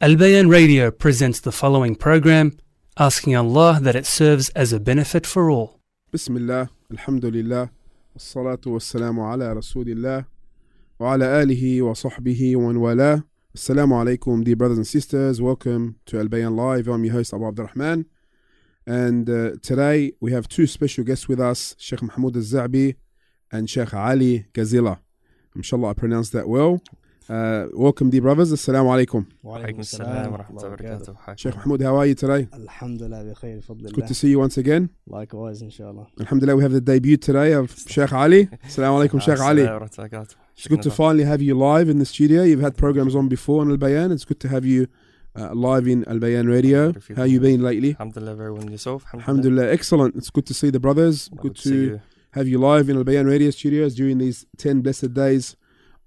Al Bayan Radio presents the following program, asking Allah that it serves as a benefit for all. Bismillah, Alhamdulillah, Wassalatu wassalamu ala Rasulillah, wa ala alihi wa sahbihi wa wala. Assalamu alaikum, dear brothers and sisters. Welcome to Al Bayan Live. I'm your host, Abu Abdurrahman. And uh, today we have two special guests with us, Sheikh Mahmoud Al Zohbi and Sheikh Ali Gaziler. Inshallah, I pronounced that well. uh, welcome dear brothers Assalamu alaikum وعليكم السلام ورحمة الله وبركاته Sheikh Mahmoud how are you today الحمد لله بخير بفضل good الله to see you once again likewise إن شاء الله Alhamdulillah we have the debut today of Sheikh Ali Assalamu alaikum Sheikh Ali It's good to finally have you live in the studio. You've had programs on before on Al Bayan. It's good to have you uh, live in Al Bayan Radio. How you been lately? Alhamdulillah very well yourself Alhamdulillah, excellent. It's good to see the brothers. Good to have you live in Al Bayan Radio Studios during these 10 blessed days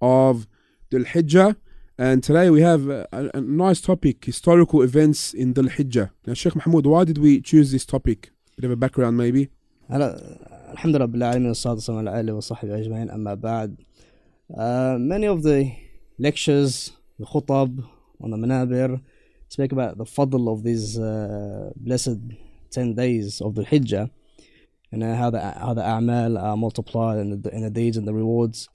of Dhul Hijjah. And today we have a, a, a nice topic historical events in Dhul Hijjah. Now, Sheikh Mahmoud, why did we choose this topic? Bit of a background, maybe. هلا الحمد لله رب العالمين والصلاة والسلام على آله وصحبه أجمعين أما بعد uh, many of the lectures the khutab on the manabir speak about the fadl of these uh, blessed 10 days of the Hijjah and uh, how the how the a'mal are multiplied in the, in the deeds and the rewards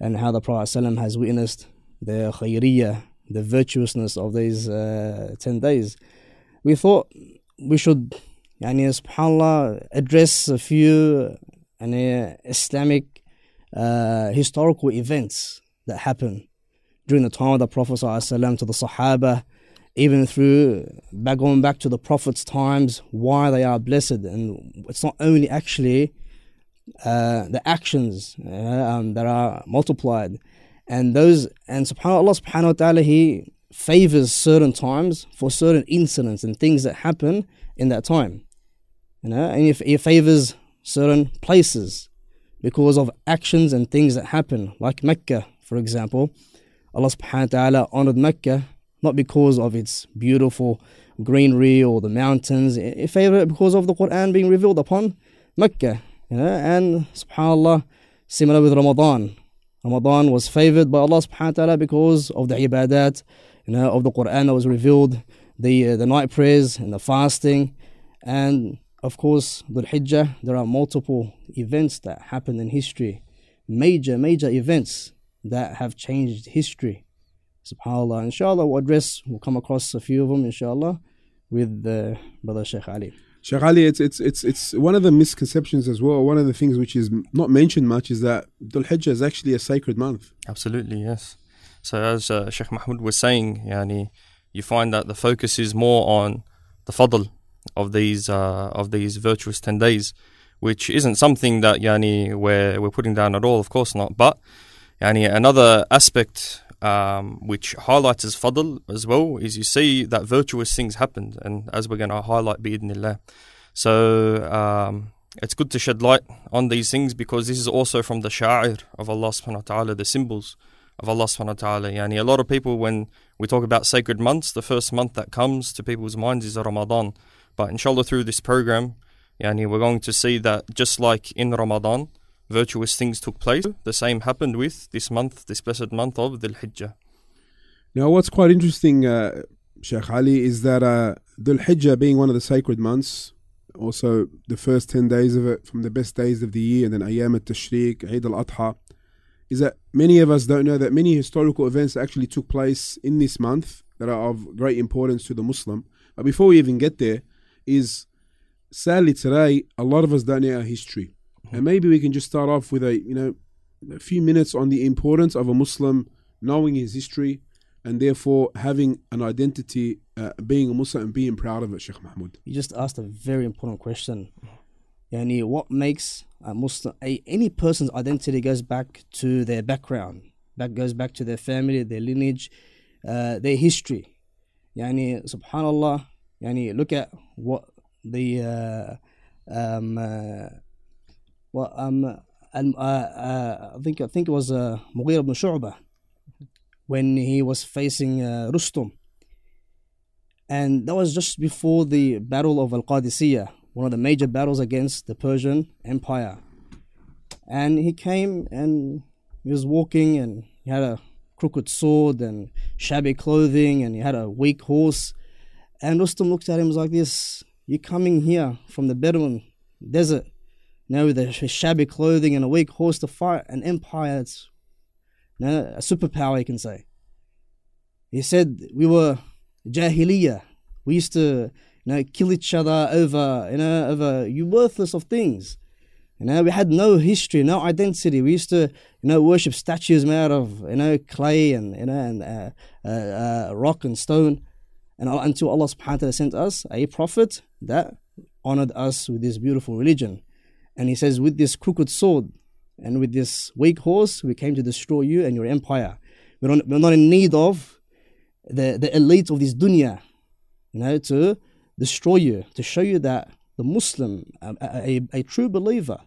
and how the Prophet ﷺ has witnessed the khayriyah, the virtuousness of these uh, 10 days. We thought we should, yani, subhanAllah, address a few yani, Islamic uh, historical events that happened during the time of the Prophet ﷺ to the Sahaba, even through back going back to the Prophet's times, why they are blessed. And it's not only actually uh, the actions uh, um, that are multiplied. And those and subhanAllah subhanahu wa ta'ala he favors certain times for certain incidents and things that happen in that time. You know, and he favors certain places because of actions and things that happen, like Mecca, for example. Allah subhanahu wa ta'ala honored Mecca not because of its beautiful greenery or the mountains, he favored it because of the Quran being revealed upon Mecca. And subhanAllah, similar with Ramadan. Ramadan was favored by Allah subhanahu wa ta'ala because of the ibadat, you know, of the Quran that was revealed, the uh, the night prayers and the fasting, and of course Dhul Hijjah. There are multiple events that happened in history, major major events that have changed history. Subhanallah. Inshallah, we'll address. We'll come across a few of them. Inshallah, with uh, brother Sheikh Ali. Sheikh Ali, it's it's it's it's one of the misconceptions as well. One of the things which is not mentioned much is that Dhul Hijjah is actually a sacred month. Absolutely, yes. So as uh, Sheikh Mahmoud was saying, yani, you find that the focus is more on the fadl of these uh, of these virtuous ten days, which isn't something that yani we're we're putting down at all. Of course not. But yani another aspect um, which highlights as fadl as well is you see that virtuous things happened, and as we're going to highlight bi'idnillah. So um, it's good to shed light on these things because this is also from the sha'ir of Allah subhanahu wa ta'ala, the symbols of Allah subhanahu wa ta'ala. Yani a lot of people when we talk about sacred months, the first month that comes to people's minds is Ramadan. But inshallah through this program, yani we're going to see that just like in Ramadan, virtuous things took place. The same happened with this month, this blessed month of Dhul Hijjah. Now, what's quite interesting, uh, Sheikh Ali, is that uh, Dhul Hijjah being one of the sacred months, also the first 10 days of it from the best days of the year, and then Ayyam al Tashriq, Eid al Adha, is that many of us don't know that many historical events actually took place in this month that are of great importance to the Muslim. But before we even get there, is sadly today, a lot of us don't know our history. And maybe we can just start off with a you know a few minutes on the importance of a Muslim knowing his history and therefore having an identity, uh, being a Muslim and being proud of it, Sheikh Mahmoud. You just asked a very important question. Yani, what makes a Muslim, a, any person's identity goes back to their background, that goes back to their family, their lineage, uh, their history. Yani, subhanallah, yani, look at what the uh, um, uh, well, um, uh, uh, I think I think it was uh, Mughir ibn Shu'bah when he was facing uh, Rustum, and that was just before the battle of Al Qadisiyah, one of the major battles against the Persian Empire. And he came and he was walking, and he had a crooked sword and shabby clothing, and he had a weak horse. And Rustum looked at him was like this You're coming here from the Bedouin desert, now with a shabby clothing and a weak horse to fight an empire that's a superpower, you can say. He said, We were Jahiliyyah. We used to you know, kill each other over, you know, over you worthless of things. You know, we had no history, no identity. We used to, you know, worship statues made out of, you know, clay and, you know, and uh, uh, uh, rock and stone. And until Allah subhanahu wa ta'ala sent us a prophet that honored us with this beautiful religion. And he says, with this crooked sword and with this weak horse, we came to destroy you and your empire. We're not, we're not in need of the, the elite of this dunya, you know, to destroy you, to show you that the Muslim, a, a, a true believer,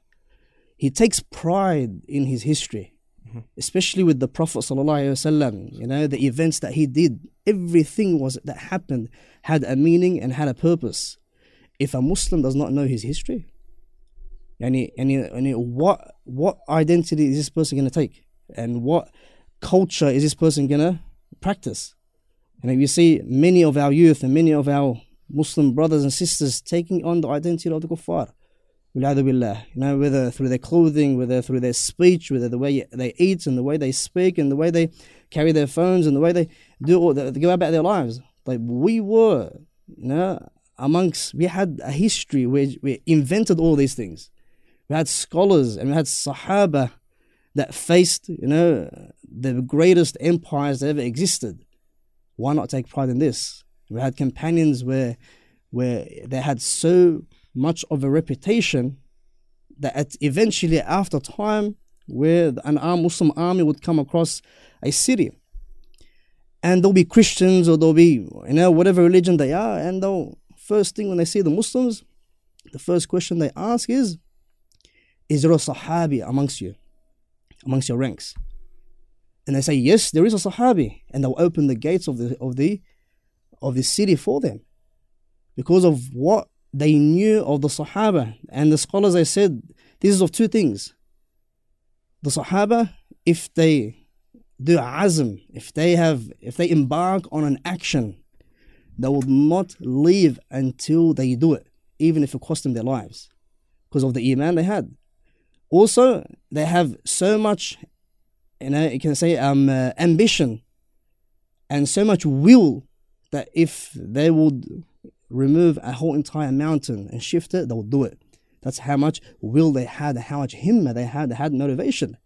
he takes pride in his history, mm-hmm. especially with the Prophet ﷺ, you know, the events that he did, everything was that happened had a meaning and had a purpose. If a Muslim does not know his history, and and what what identity is this person to take, and what culture is this person to practice? And if you see many of our youth and many of our Muslim brothers and sisters taking on the identity of the kuffar, billah. You know, whether through their clothing, whether through their speech, whether the way they eat and the way they speak and the way they carry their phones and the way they do all, they go about their lives. Like we were, you know, amongst, we had a history where we invented all these things. We had scholars and we had Sahaba that faced, you know, the greatest empires that ever existed. Why not take pride in this? We had companions where, where they had so much of a reputation that eventually after time where an Muslim army would come across a city and there'll be Christians or there'll be you know whatever religion they are and they'll first thing when they see the Muslims the first question they ask is is there a Sahabi amongst you amongst your ranks and they say yes there is a Sahabi and they'll open the gates of the of the of the city for them because of what they knew of the Sahaba. And the scholars they said this is of two things. The Sahaba, if they do azm, if they have if they embark on an action, they will not leave until they do it, even if it cost them their lives, because of the iman they had. Also, they have so much, you know, you can say um, uh, ambition and so much will that if they would remove a whole entire mountain and shift it, they'll do it. That's how much will they had, how much himma they had, they had motivation.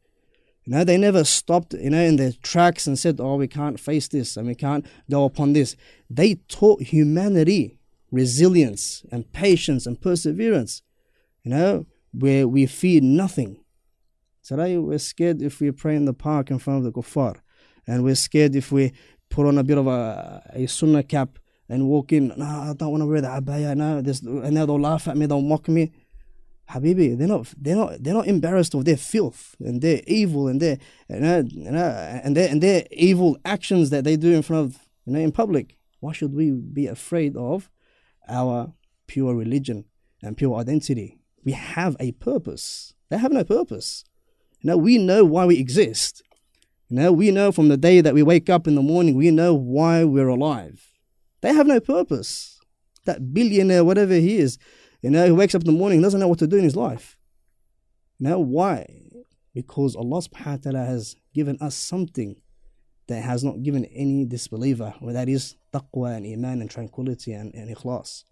You know, they never stopped, you know, in their tracks and said, oh, we can't face this and we can't go upon this. They taught humanity resilience and patience and perseverance, you know, where we fear nothing. Today, we're scared if we pray in the park in front of the kuffar. And we're scared if we put on a bit of a, a sunnah cap and walk in, no, I don't want to wear the abaya, no, this, and now they'll laugh at me, they'll mock me. Habibi, they're not, they're not, they're not embarrassed of their filth and their evil and their, you know, you know, and their and their evil actions that they do in front of, you know, in public. Why should we be afraid of our pure religion and pure identity? We have a purpose. They have no purpose. You know, we know why we exist. You know, we know from the day that we wake up in the morning, we know why we're alive. They have no purpose. That billionaire, whatever he is, you know, he wakes up in the morning, doesn't know what to do in his life. Now, why? Because Allah subhanahu wa ta'ala has given us something that has not given any disbeliever, where that is taqwa and iman and tranquility and, and ikhlas.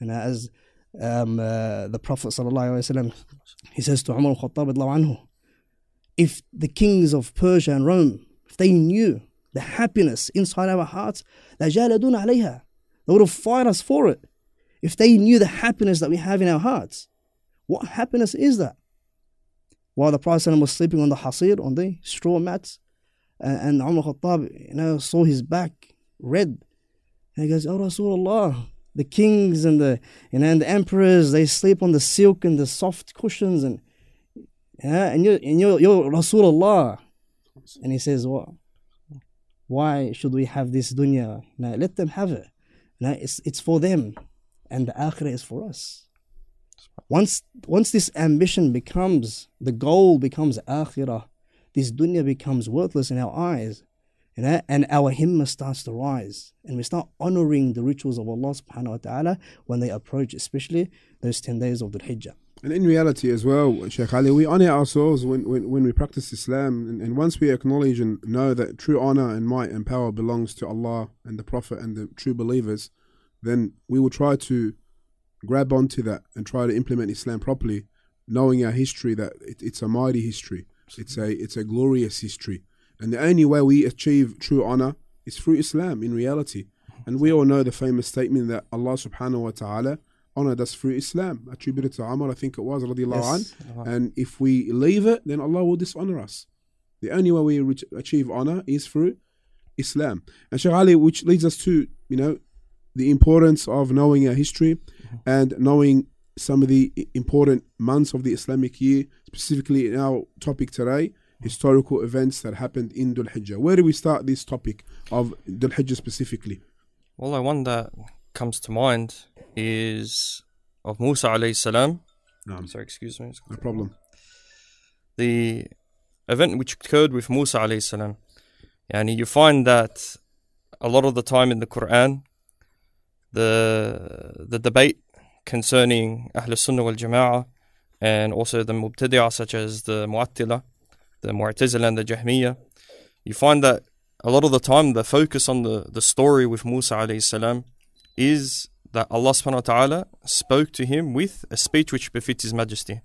And as um, uh, the Prophet وسلم, he says to Umar al-Khattab anhu, if the kings of Persia and Rome, if they knew the happiness inside our hearts, لَجَالَدُونَ عَلَيْهَا They would have fought us for it. If they knew the happiness that we have in our hearts. What happiness is that? While the Prophet was sleeping on the hasir, on the straw mats, and, and Umar Khattab, you know, saw his back red. And he goes, Oh Rasulullah, the kings and the you know and the emperors, they sleep on the silk and the soft cushions and yeah, and you and you're, you're Rasulullah. And he says, What? Why should we have this dunya? Now let them have it. Now it's it's for them, and the akhirah is for us. Once once this ambition becomes the goal becomes akhirah, this dunya becomes worthless in our eyes. You know, and our himma starts to rise. And we start honoring the rituals of Allah subhanahu wa ta'ala when they approach, especially those 10 days of the Hijjah. And in reality as well, Sheikh Ali, we honor ourselves when, when, when we practice Islam. And, and once we acknowledge and know that true honor and might and power belongs to Allah and the Prophet and the true believers, then we will try to grab onto that and try to implement Islam properly, knowing our history that it, it's a mighty history, it's a it's a glorious history, and the only way we achieve true honor is through Islam in reality. And we all know the famous statement that Allah Subhanahu wa Taala honored us through Islam, attributed to Umar, I think it was, radiallahu Yes. an. And if we leave it, then Allah will dishonor us. The only way we achieve honor is through Islam. And Shaykh Ali, which leads us to, you know, the importance of knowing our history and knowing some of the important months of the Islamic year, specifically in our topic today, historical events that happened in Dhul Hijjah. Where do we start this topic of Dhul Hijjah specifically? Well, the one that comes to mind is of Musa alayhi salam. No, Sorry, excuse me. no problem. the event which occurred with Musa alayhi salam. Yani you find that a lot of the time in the Quran, the the debate concerning Ahl Sunnah wal Jama'ah and also the Mubtadi'ah such as the Mu'attila, the Mu'tazila and the Jahmiyyah, you find that a lot of the time the focus on the, the story with Musa alayhi salam is that Allah subhanahu wa ta'ala spoke to him with a speech which befits his majesty.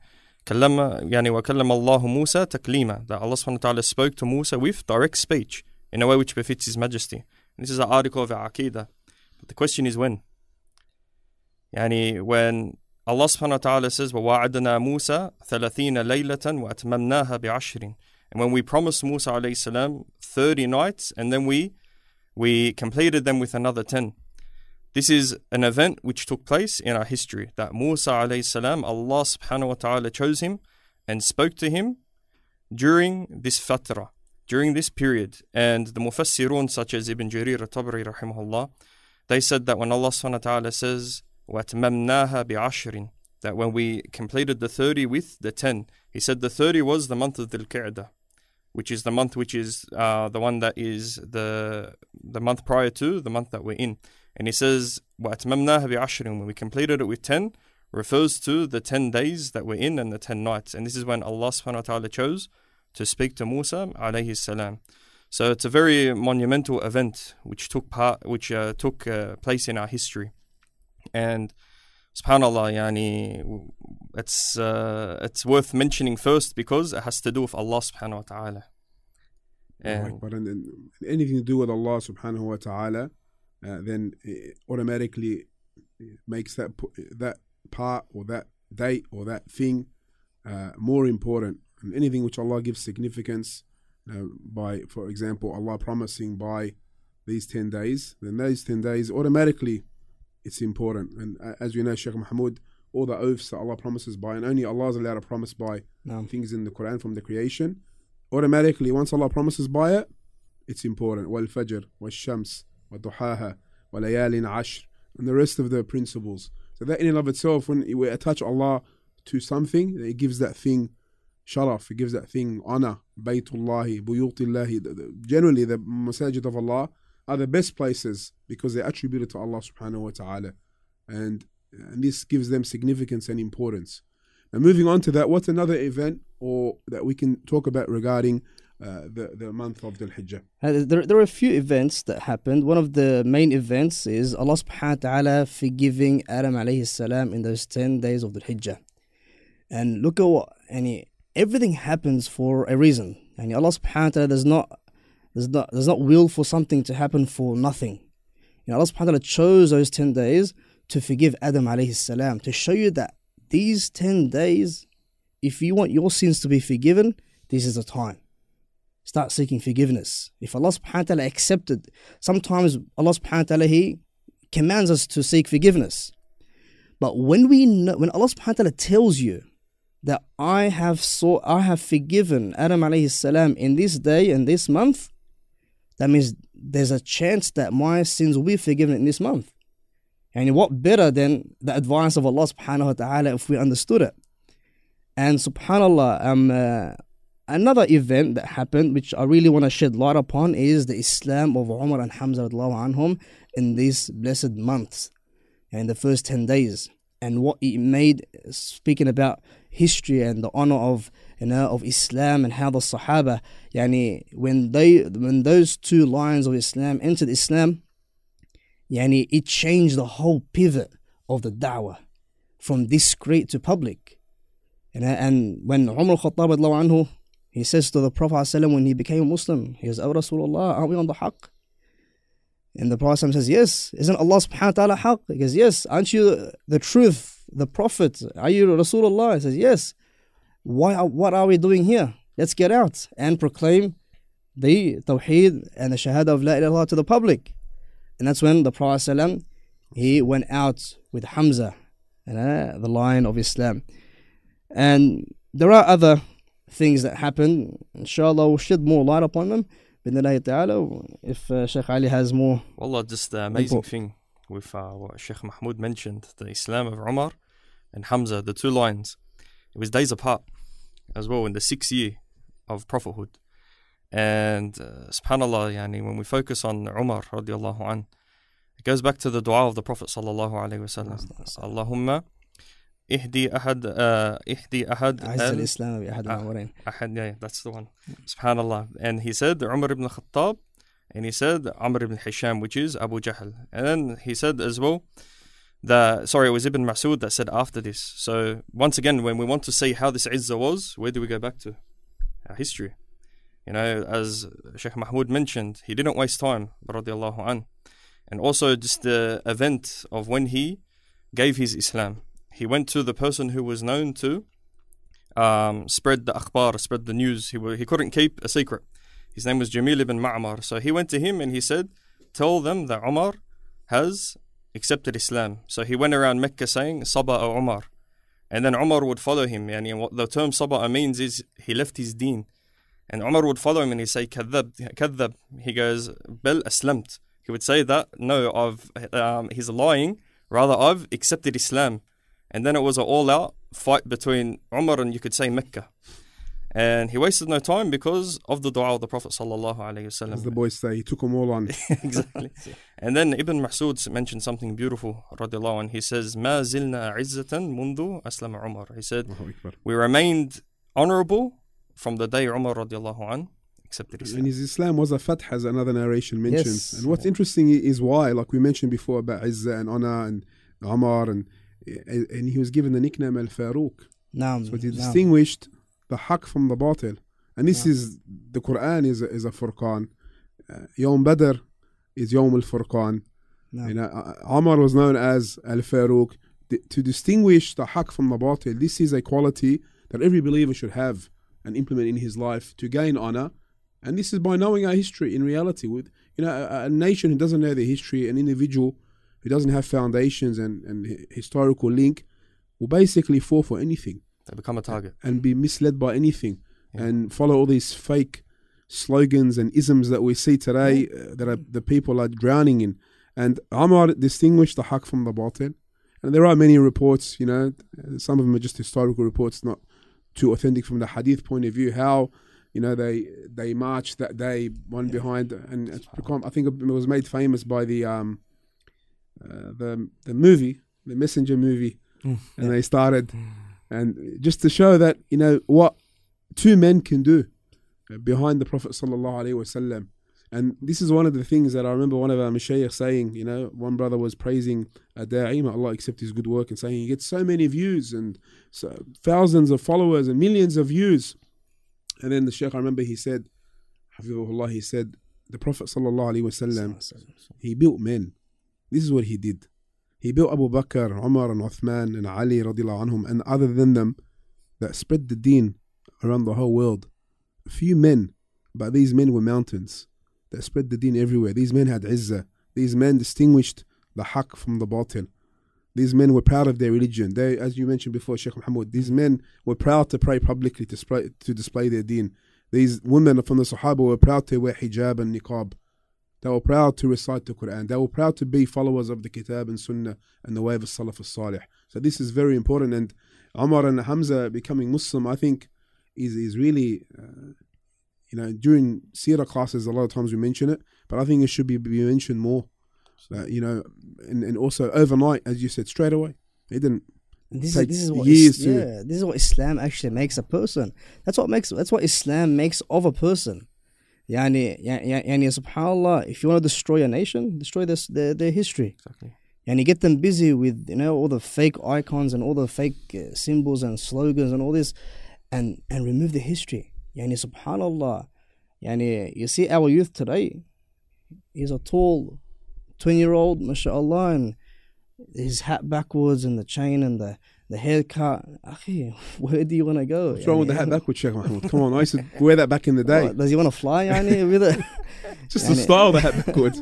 كلم يعني وكلم الله موسى تكليما that Allah subhanahu wa ta'ala spoke to Musa with direct speech in a way which befits his majesty. And this is an article of Aqidah. But the question is when? يعني when Allah subhanahu wa ta'ala says وَوَعَدْنَا مُوسَى ثَلَثِينَ لَيْلَةً وَأَتْمَمْنَاهَا بِعَشْرٍ And when we promised Musa alayhi salam 30 nights and then we we completed them with another 10. This is an event which took place in our history that Musa alayhi salam, Allah subhanahu wa ta'ala chose him and spoke to him during this fatra, during this period. And the Mufassirun, such as Ibn Jarir al-Tabri rahimahullah, they said that when Allah subhanahu wa ta'ala says, وَأَتْمَمْنَاهَا بِعَشْرٍ That when we completed the 30 with the 10, he said the 30 was the month of Dhul Qa'dah, which is the month which is uh, the one that is the the month prior to the month that we're in. And he says, وَأَتْمَمْنَاهَ بِعَشْرٍ When we completed it with 10, refers to the 10 days that we're in and the 10 nights. And this is when Allah subhanahu wa ta'ala chose to speak to Musa alayhi salam. So it's a very monumental event which took part, which uh, took uh, place in our history. And subhanallah, yani, it's, uh, it's worth mentioning first because it has to do with Allah subhanahu wa ta'ala. And But and, and anything to do with Allah subhanahu wa ta'ala, uh, then it automatically makes that that part or that date or that thing uh, more important. And anything which Allah gives significance uh, by, for example, Allah promising by these 10 days, then those 10 days automatically it's important. And as we know, Sheikh Mahmoud, all the oaths that Allah promises by, and only Allah is allowed to promise by No. things in the Quran from the creation, automatically once Allah promises by it, it's important. Wal Fajr, Wal Shams, Wal Duhaha, Wal Layalin Ashr, and the rest of the principles. So that in and of itself, when we attach Allah to something, it gives that thing sharaf, it gives that thing honor. Baytullahi, Buyutillahi. Generally, the masajid of Allah are the best places because they're attributed to Allah subhanahu wa ta'ala. And, and this gives them significance and importance. Now, moving on to that, what's another event or that we can talk about regarding uh, the the month of Dhul Hijjah? Uh, There, there are a few events that happened. One of the main events is Allah subhanahu wa ta'ala forgiving Adam alayhi salam in those 10 days of the Hijjah. And look at what, and everything happens for a reason. And Allah subhanahu wa ta'ala does not, does not, does not will for something to happen for nothing. You know, Allah subhanahu wa ta'ala chose those 10 days to forgive Adam alayhi salam, to show you that these 10 days, if you want your sins to be forgiven, this is the time start seeking forgiveness. If Allah subhanahu wa ta'ala accepted, sometimes Allah subhanahu wa ta'ala He commands us to seek forgiveness. But when we know, when Allah subhanahu wa ta'ala tells you that I have sought, I have forgiven Adam alayhi salam in this day and this month, that means there's a chance that my sins will be forgiven in this month. And what better than the advice of Allah subhanahu wa ta'ala if we understood it? And subhanAllah, um, uh, another event that happened, which I really want to shed light upon, is the Islam of Umar and Hamza anhum in these blessed months and in the first 10 days. And what it made, speaking about history and the honor of you know of Islam and how the Sahaba, yani, when they when those two lines of Islam entered Islam, yani, it changed the whole pivot of the da'wah from discreet to public. And, and when Umar al-Khattab anhu, he says to the Prophet ﷺ when he became Muslim, he goes, Oh Rasulullah, aren't we on the haqq? And the Prophet says, Yes. Isn't Allah subhanahu wa ta'ala haqq? He goes, Yes. Aren't you the truth, the Prophet? Are you Rasulullah? He says, Yes. Why, what are we doing here? Let's get out and proclaim the Tawheed and the Shahada of La ilaha to the public. And that's when the Prophet ﷺ, he went out with Hamza, you know, the lion of Islam. And there are other things that happen. Inshallah, we'll shed more light upon them. Ta'ala, if uh, Sheikh Ali has more. Allah, just the amazing thing with uh, what Sheikh Mahmoud mentioned, the Islam of Umar and Hamza, the two lines, it was days apart as well in the sixth year of prophethood. And uh, subhanAllah, yani, when we focus on Umar radiallahu an, it goes back to the dua of the Prophet sallallahu alayhi wasallam. Allahumma ihdi ahad, uh, ihdi ahad. Al Islam bi ah, ahad al Ahad, yeah, that's the one. SubhanAllah. And he said, Umar ibn Khattab, and he said, Amr ibn Hisham, which is Abu Jahl. And then he said as well, that, sorry, it was Ibn Mas'ud that said after this. So once again, when we want to see how this Izzah was, where do we go back to? Our history. You know, as Sheikh Mahmoud mentioned, he didn't waste time, radiallahu an. And also just the event of when he gave his Islam. He went to the person who was known to um, spread the akhbar, spread the news. He, he couldn't keep a secret. His name was Jamil ibn Ma'mar. So he went to him and he said, Tell them that Umar has accepted Islam. So he went around Mecca saying, Saba'a Umar. And then Umar would follow him. And what the term Saba'a means is he left his deen. And Umar would follow him and he'd say, Kadhab, Kadhab. He goes, Bel Aslamt. He would say that, no, I've, um, he's lying. Rather, I've accepted Islam. And then it was an all out fight between Umar and you could say Mecca. And he wasted no time because of the dua of the Prophet. sallallahu alaihi As the boys say, he took them all on. exactly. And then Ibn Masud mentioned something beautiful, radiallahu Anhu. He says, "Ma zilna عزة منذ أسلم Umar." He said, "We remained honorable from the day Umar radiallahu Anhu accepted Islam." And his Islam was a fatah, as another narration mentions. Yes. And what's interesting is why, like we mentioned before about izzah and honor and Umar, and and he was given the nickname Al Faruq. Naam, so he distinguished the haq from the batil. And this is the Quran is a, is a furqan. Uh, Yom Badr is Yom al Furqan. No. You know, uh, was known as Al Faruq. To distinguish the haq from the batil, this is a quality that every believer should have and implement in his life to gain honor. And this is by knowing our history in reality. With you know, a, a nation who doesn't know their history, an individual who doesn't have foundations and, and historical link, will basically fall for anything. They become a target and be misled by anything yeah. and follow all these fake slogans and isms that we see today uh, that are, the people are drowning in. And Umar distinguished the haq from the batil. And there are many reports, you know, some of them are just historical reports, not too authentic from the hadith point of view, how, you know, they they marched that day, one behind, and it's become, I think it was made famous by the um, uh, the the movie, the Messenger movie, Mm. and they started, and just to show that you know what two men can do behind the Prophet sallallahu alaihi wasallam. And this is one of the things that I remember one of our mashayikh saying, you know, one brother was praising a da'i, may Allah accept his good work, and saying he gets so many views and so thousands of followers and millions of views. And then the Shaykh, I remember he said, Hafizahullah, he said, the Prophet sallallahu alaihi wasallam, he built men. This is what he did. He built Abu Bakr, Umar, and Uthman, and Ali radiallahu anhum, and other than them that spread the deen around the whole world. Few men, but these men were mountains that spread the deen everywhere. These men had izzah. These men distinguished the haq from the batil. These men were proud of their religion. They, as you mentioned before, Sheikh Muhammad, these men were proud to pray publicly to display, to display their deen. These women from the Sahaba were proud to wear hijab and niqab. They were proud to recite the Quran. They were proud to be followers of the Kitab and Sunnah and the way of the Salaf al-Salih. So this is very important. And Umar and Hamza becoming Muslim, I think, is is really, uh, you know, during Sira classes, a lot of times we mention it, but I think it should be, be mentioned more. Uh, you know, and, and also overnight, as you said, straight away. It didn't this is this is what years is, to- yeah, this is what Islam actually makes a person. That's what makes that's what Islam makes of a person. Yani, yani, yani subhanallah, if you want to destroy a nation, destroy this their, their history. Exactly. And you get them busy with you know all the fake icons and all the fake uh, symbols and slogans and all this, and and remove the history. Yani subhanallah, yani you see our youth today. He's a tall, twenty year old, mashallah, and his hat backwards and the chain and the the haircut. Akhi, where do you want to go? What's wrong with the Yani, hat backwards, Sheikh Mahmoud? Come on, I used to wear that back in the day. what, does he want to fly? Yani with it? Just the style of the hat backwards.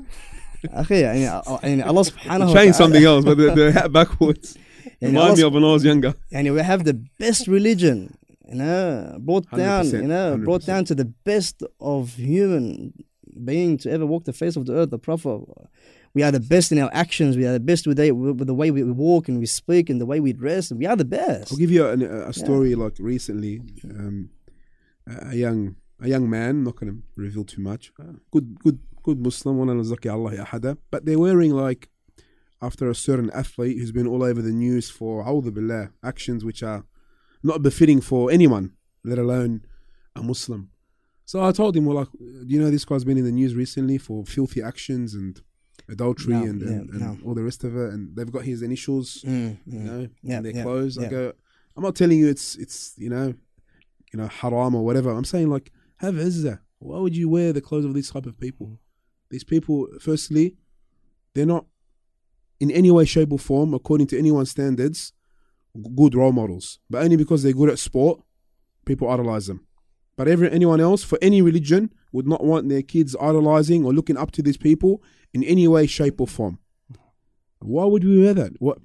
Akhi, yani, uh, yani Allah subhanahu wa Change ta'ala- something else, but the, the hat backwards. yani Remind Allah me of when I was younger. and we have the best religion, you know, brought down, you know, 100%. brought down to the best of human being to ever walk the face of the earth, the Prophet. We are the best in our actions. We are the best with, the way we walk and we speak and the way we dress. We are the best. I'll give you a, a, story yeah. like recently. Um, a young a young man, not going to reveal too much. Ah. Good, good, good Muslim. But they're wearing like after a certain athlete who's been all over the news for billah, actions which are not befitting for anyone, let alone a Muslim. So I told him, well, like, do you know this guy's been in the news recently for filthy actions and adultery No, and, and, yeah, and no. all the rest of it, and they've got his initials Mm, you mm. know, Yeah, in their yeah, clothes. I go, I'm not telling you it's it's you know, you know, haram or whatever. I'm saying like have izzah. Why would you wear the clothes of these type of people? These people, firstly, they're not in any way, shape, or form, according to anyone's standards, good role models, but only because they're good at sport, people idolize them. But every, anyone else for any religion would not want their kids idolizing or looking up to these people in any way, shape, or form. Why would we wear that? What?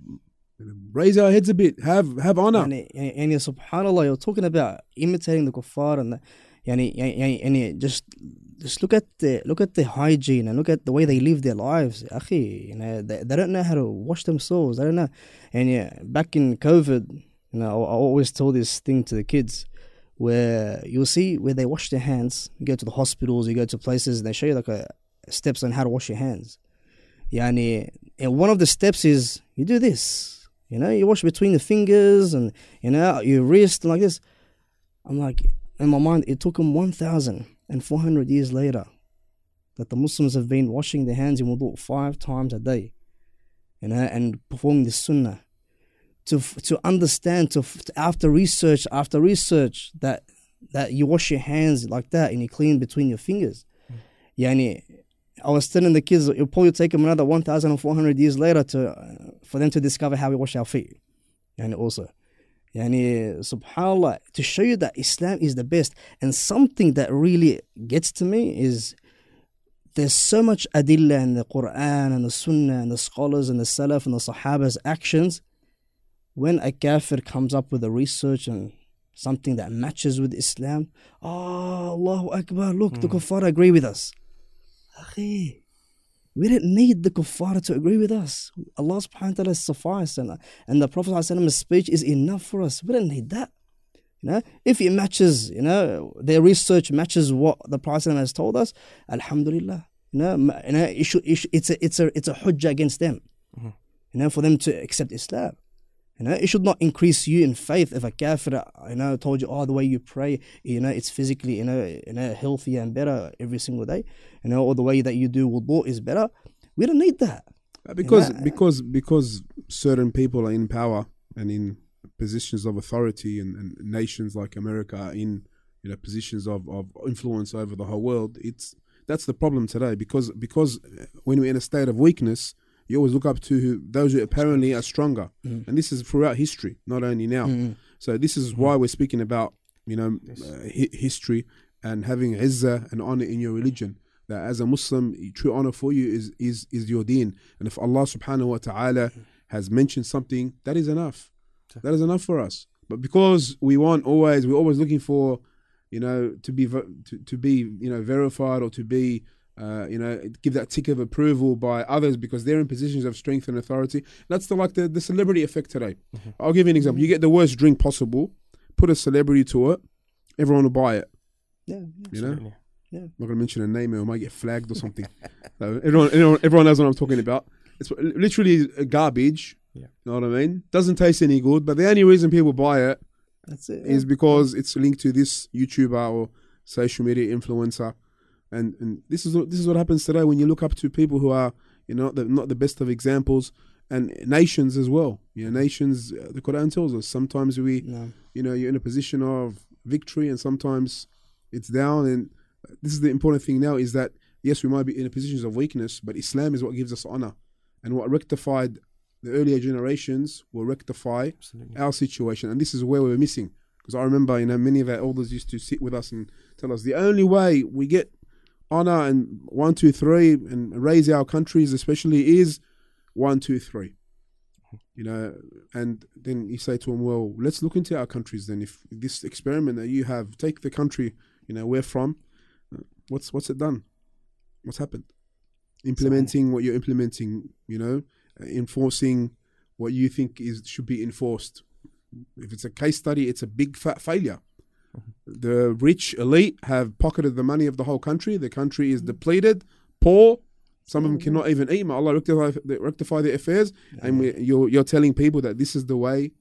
Raise our heads a bit. Have have honor. And, and, and subhanallah, you're talking about imitating the kuffar and the, yani, yani, just just look at the look at the hygiene and look at the way they live their lives. Akhi, you know, they, they don't know how to wash themselves. They don't know. And yeah, back in COVID, you know, I, I always told this thing to the kids where you'll see where they wash their hands. You go to the hospitals, you go to places, and they show you like a, steps on how to wash your hands. Yani, and one of the steps is you do this. You know, you wash between the fingers and you know your wrist and like this. I'm like, in my mind, it took them one thousand 1,400 years later that the Muslims have been washing their hands in wudu five times a day, you know, and performing the sunnah. To to understand, to, after research, after research that that you wash your hands like that and you clean between your fingers. Yani, I was telling the kids it'll probably take them another 1,400 years later to uh, for them to discover how we wash our feet. Yani also. Yani subhanallah to show you that Islam is the best. And something that really gets to me is there's so much adillah in the Quran and the Sunnah and the scholars and the Salaf and the Sahaba's actions. When a kafir comes up with a research and something that matches with Islam, oh Allahu Akbar, look, the hmm. kuffar agree with us. Akhi, we didn't need the kuffar to agree with us. Allah subhanahu wa ta'ala suffice and, and the Prophet Prophet's speech is enough for us. We don't need that. You know, if it matches, you know, their research matches what the Prophet has told us, Alhamdulillah. You know, you know, it should, it should, it's a, it's a, it's a hujjah against them. Mm-hmm. You know, for them to accept Islam. You know, it should not increase you in faith if a kafir, you know, told you, oh, the way you pray, you know, it's physically, you know, you know, healthier and better every single day, you know, or the way that you do wudu is better. We don't need that. Uh, because Yeah. because because certain people are in power and in positions of authority and, and nations like America are in you know positions of, of influence over the whole world it's that's the problem today because because uh, when we're in a state of weakness you always look up to who, those who apparently are stronger Mm. and this is throughout history not only now so this is why we're speaking about you know uh, hi- history and having izzah and honor in your religion that as a Muslim, true honor for you is is is your deen. And if Allah subhanahu wa ta'ala has mentioned something, that is enough. That is enough for us. But because we want always, we're always looking for, you know, to be to, to be you know verified or to be uh, you know give that tick of approval by others because they're in positions of strength and authority. That's the like the, the celebrity effect today. I'll give you an example. You get the worst drink possible, put a celebrity to it, everyone will buy it. Yeah, You know, Yeah. I'm not going to mention a name or I might get flagged or something. so everyone, everyone, everyone knows what I'm talking about. It's literally garbage. Yeah. You know what I mean? Doesn't taste any good, but the only reason people buy it that's it. is because it's linked to this YouTuber or social media influencer, and and this is what this is what happens today when you look up to people who are you know the, not the best of examples and nations as well. You know, nations. uh, The Quran tells us sometimes we no. you know you're in a position of victory and sometimes it's down and this is the important thing now is that yes we might be in a position of weakness but islam is what gives us honor and what rectified the earlier generations will rectify Absolutely. our situation and this is where we're missing because i remember you know many of our elders used to sit with us and tell us the only way we get honor and one two three and raise our countries especially is one two three. You know and then you say to them well let's look into our countries then. If this experiment that you have take the country you know we're from what's what's it done? What's happened? Implementing what you're implementing you know enforcing what you think is should be enforced. If it's a case study it's a big fat failure the rich elite have pocketed the money of the whole country the country is depleted poor some of them cannot even eat. May Allah rectify, rectify their affairs, and we, you're you're telling people that this is the way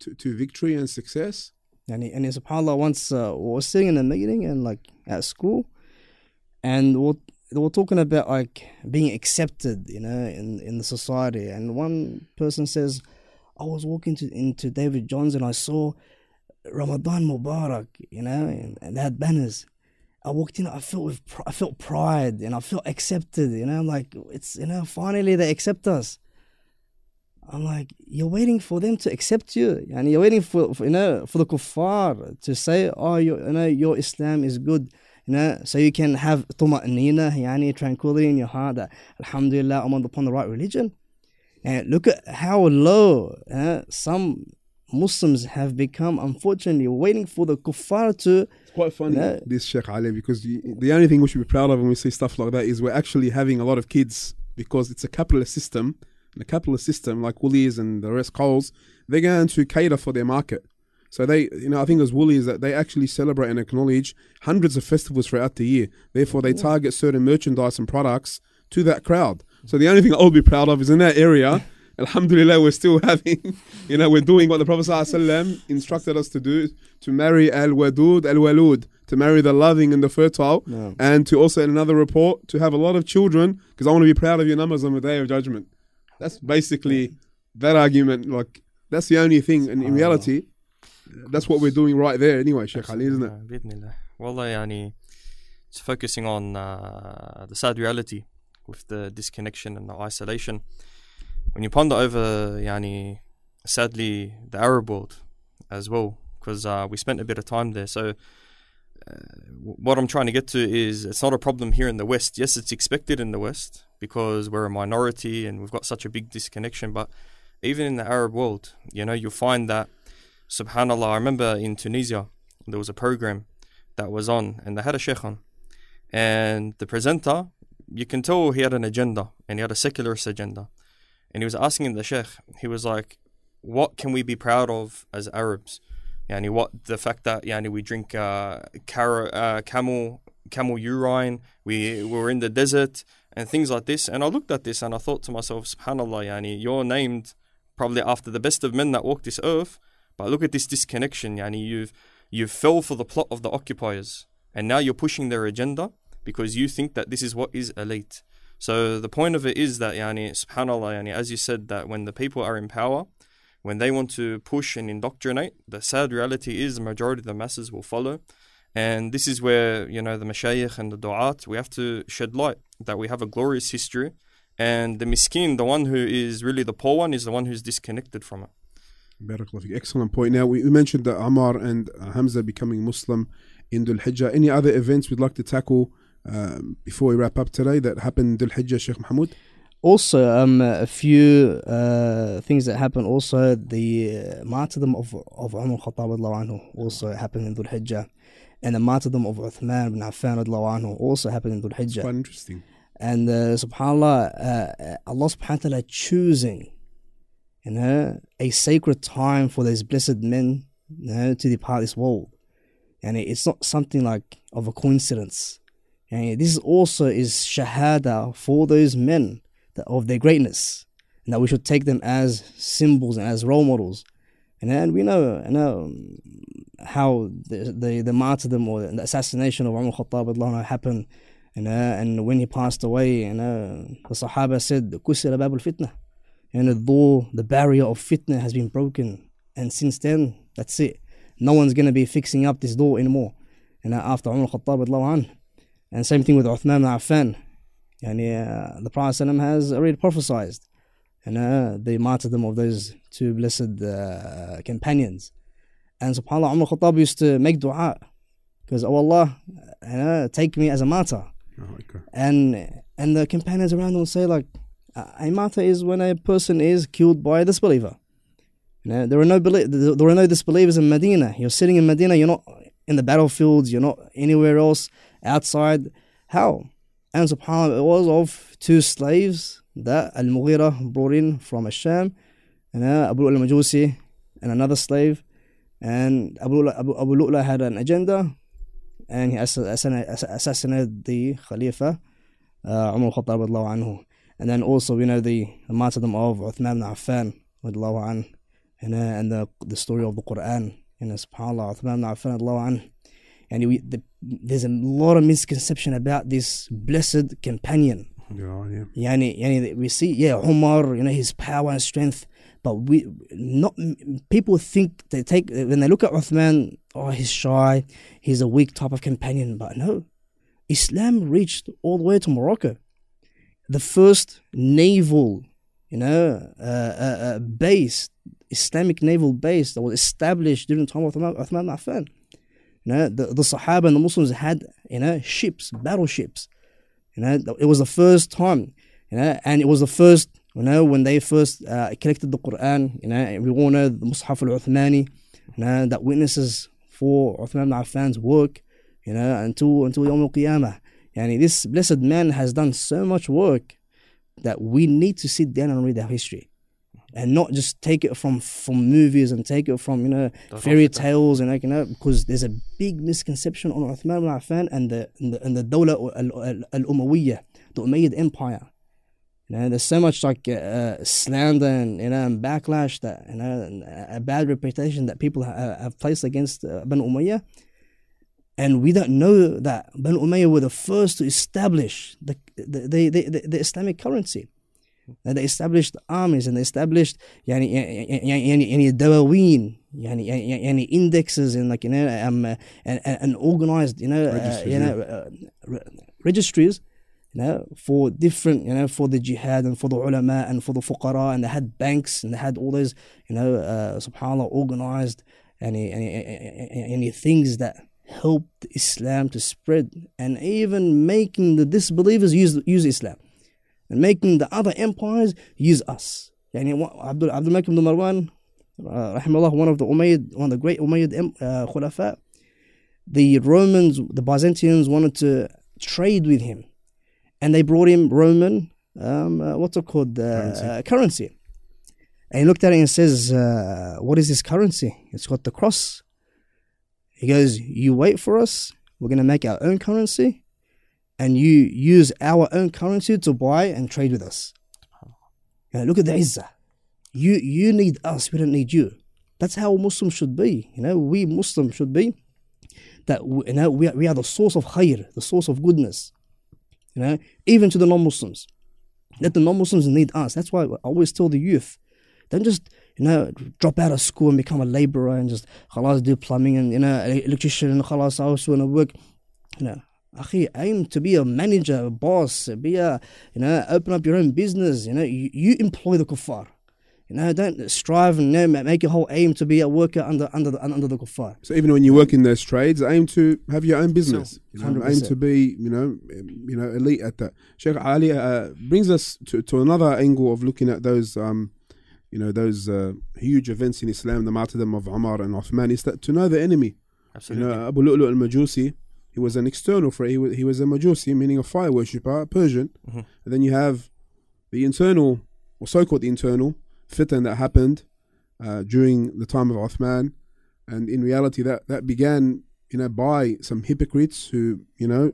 to, to victory and success. And, and subhanAllah, once uh, we were sitting in a meeting and like at school, and we're, were talking about like being accepted, you know, in, in the society. And one person says, I was walking to, into David Jones and I saw Ramadan Mubarak, you know, and, they had banners. I walked in, I felt with, I felt pride and I felt accepted, you know. I'm like, it's, you know, finally they accept us. I'm like, you're waiting for them to accept you, and you're waiting for, for you know for the kuffar to say, oh, you, you know, your Islam is good, you know, so you can have tuma'nina, yani tranquility in your heart that Alhamdulillah, I'm on upon the right religion. And look at how low uh, some Muslims have become. Unfortunately, waiting for the kuffar to It's quite funny this Sheikh Ali because you, the only thing we should be proud of when we see stuff like that is we're actually having a lot of kids because it's a capitalist system. And a capitalist system like Woolies and the rest Coles, they're going to cater for their market. So they, you know, I think as Woolies that they actually celebrate and acknowledge hundreds of festivals throughout the year. Therefore, they target certain merchandise and products to that crowd. So the only thing I'll be proud of is in that area. Alhamdulillah, we're still having, you know, we're doing what the Prophet ﷺ instructed us to do to marry Al Wadud, Al Walud, to marry the loving and the fertile, no. and to also, in another report, to have a lot of children because I want to be proud of your numbers on the day of judgment. That's basically that argument. Like, that's the only thing. And in reality, that's what we're doing right there anyway, Sheikh Ali, isn't it? Wallah, yani, it's focusing on uh, the sad reality with the disconnection and the isolation when you ponder over yani sadly the Arab world as well because uh, we spent a bit of time there. So uh, what I'm trying to get to is it's not a problem here in the West. Yes, it's expected in the West because we're a minority and we've got such a big disconnection. But even in the Arab world, you know, you'll find that Subhanallah. I remember in Tunisia there was a program that was on and they had a sheikh on, and the presenter. You can tell he had an agenda and he had a secularist agenda and he was asking the sheikh, he was like, what can we be proud of as Arabs? Yani what the fact that yani we drink uh, car- uh, camel camel urine, we were in the desert and things like this. And I looked at this and I thought to myself, Subhanallah, yani you're named probably after the best of men that walk this earth. But look at this disconnection, yani you've you fell for the plot of the occupiers, and now you're pushing their agenda because you think that this is what is elite. So the point of it is that yani Subhanallah, yani as you said that when the people are in power, when they want to push and indoctrinate, the sad reality is the majority of the masses will follow. And this is where, you know, the mashayikh and the du'at, we have to shed light that we have a glorious history. And the miskin, the one who is really the poor one, is the one who's disconnected from it. Excellent point. Now, we, mentioned that Umar and Hamza becoming Muslim in Dhul Hijjah. Any other events we'd like to tackle um, before we wrap up today that happened in Dhul Hijjah, Sheikh Mahmoud? Also, um, a few uh, things that happened. Also, the uh, martyrdom of of Umar Khattab anhu also happened in Dhul Hijjah, and the martyrdom of Uthman bin Affan anhu also happened in Dhul Hijjah. Quite interesting. And uh, Subhanallah, uh, Allah Subhanahu wa Taala choosing, you know, a sacred time for these blessed men, you know, to depart this world. and it's not something like of a coincidence. And this also is shahada for those men of their greatness, and that we should take them as symbols and as role models. And then we know, know how the, the, the martyrdom or the assassination of Umar Khattab happened. You know, and when he passed away, the Sahaba said, Kusira babul fitna. And though the barrier of fitna has been broken, and since then, that's it. No one's going to be fixing up this door anymore. And after Umar Khattab, and same thing with Uthman ibn Affan. Yani, uh, the Prophet has already prophesied and uh, the martyrdom of those two blessed uh, companions. And subhanAllah, Umar Khattab used to make dua because, oh Allah, uh, take me as a martyr. Oh, okay. And and the companions around will say like, a martyr is when a person is killed by a disbeliever. You know, there are no there are no disbelievers in Medina. You're sitting in Medina. You're not in the battlefields. You're not anywhere else outside. How? And subhanAllah, it was of two slaves that Al Mughira brought in from Asham, and uh, Abu al Majusi, and another slave. And Abu, Abu, Abu Lu'la had an agenda, and he assassinated the Khalifa, uh, Umar al Khattab. And then also, we know the, the martyrdom of Uthman ibn Affan, anhu, and, uh, and the, the story of the Quran. You know, subhanAllah, Uthman ibn Affan. And we, the, there's a lot of misconception about this blessed companion yeah, yeah. Yani, yani we see, yeah, Umar, you know, his power and strength, but we not people think they take when they look at Uthman, oh, he's shy, he's a weak type of companion, but no, Islam reached all the way to Morocco, the first naval, you know, uh, uh, uh, base, Islamic naval base that was established during the time of Uthman, Uthman Affan. You know, the, the Sahaba and the Muslims had, you know, ships, battleships you know, it was the first time, you know, and it was the first, you know, when they first uh, collected the Quran, you know, we all know the Mus'haf al-Uthmani, you know, that witnesses for Uthman ibn Affan's work, you know, until until Yom al-Qiyamah. Yani this blessed man has done so much work that we need to sit down and read our history and not just take it from from movies and take it from you know fairy tales and like you know because there's a big misconception on Uthman ibn Affan and the and the, and the Dawla al Umayyah, the Umayyad Empire. You know, there's so much like uh, slander and you know and backlash that you know a bad reputation that people ha- have placed against uh, Banu Umayyah. And we don't know that Banu Umayyah were the first to establish the the, the, the, the Islamic currency And they established armies and they established يعني يعني يعني دواوين يعني يعني indexes and like you know um, and, and organized you know uh, you know uh, registries you know for different you know for the jihad and for the ulama and for the fuqara and they had banks and they had all those you know uh, subhanallah organized any any any things that helped Islam to spread and even making the disbelievers use use Islam and making the other empires use us. Yani Abdul Abdul Malik ibn Marwan, uh, rahimahullah, one of the Umayyad, one of the great Umayyad uh, Khulafa, the Romans, the Byzantines wanted to trade with him, and they brought him Roman, um, uh, what's it called, uh, currency. Uh, currency. And he looked at it and says, uh, "What is this currency? It's got the cross." He goes, "You wait for us. We're going to make our own currency." And you use our own currency to buy and trade with us. You look at the izzah. You, you need us, we don't need you. That's how Muslims should be. You know, we Muslims should be that you know we are, we are the source of khair, the source of goodness. You know, even to the non-Muslims. Let the non-Muslims need us. That's why I always tell the youth, don't just you know drop out of school and become a laborer and just khalas do plumbing and you know electrician and khalas also want to work. You know, Akhi, aim to be a manager, a boss, be a, you know, open up your own business. You know, you, you employ the kuffar. You know, don't strive and you know, make your whole aim to be a worker under under the, under the kuffar. So even when you work in those trades, aim to have your own business. So, you know, aim to be, you know, you know, elite at that. Sheikh Ali uh, brings us to, to another angle of looking at those, um, you know, those uh, huge events in Islam, the martyrdom of Umar and Uthman, is that to know the enemy. Absolutely. You know, Abu Lu'lu al-Majusi, he was an external threat. He was, he was a Majusi, meaning a fire worshipper, Persian. Mm-hmm. And then you have the internal, or so called the internal, fitan that happened uh, during the time of Uthman. And in reality, that, that began you know, by some hypocrites who, you know,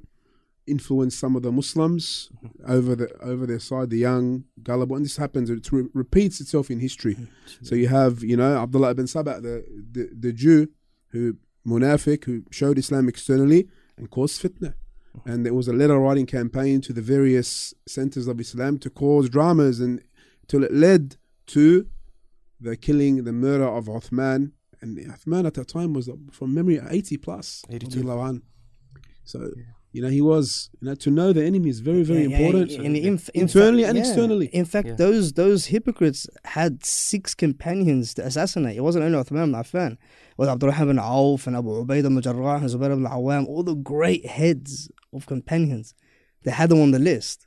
influence some of the Muslims over the over their side, the young, gullible, and this happens. It re- repeats itself in history. So you have, you know, Abdullah ibn Saba, the, the the Jew who munafiq who showed Islam externally and caused fitna. And there was a letter writing campaign to the various centers of Islam to cause dramas and till it led to the killing, the murder of Uthman. And Uthman at that time was, from memory, 80 plus. 82. radiallahu anh. So, you know, he was, you know, to know the enemy is very, very Yeah, yeah, important. and in- in Internally fact- and yeah. externally. In fact, Yeah. those those hypocrites had six companions to assassinate. It wasn't only Uthman ibn Affan. It was Abdurrahman bin Auf and Abu Ubaidah ibn Jarrah and Zubair ibn Awam, all the great heads of companions. They had them on the list.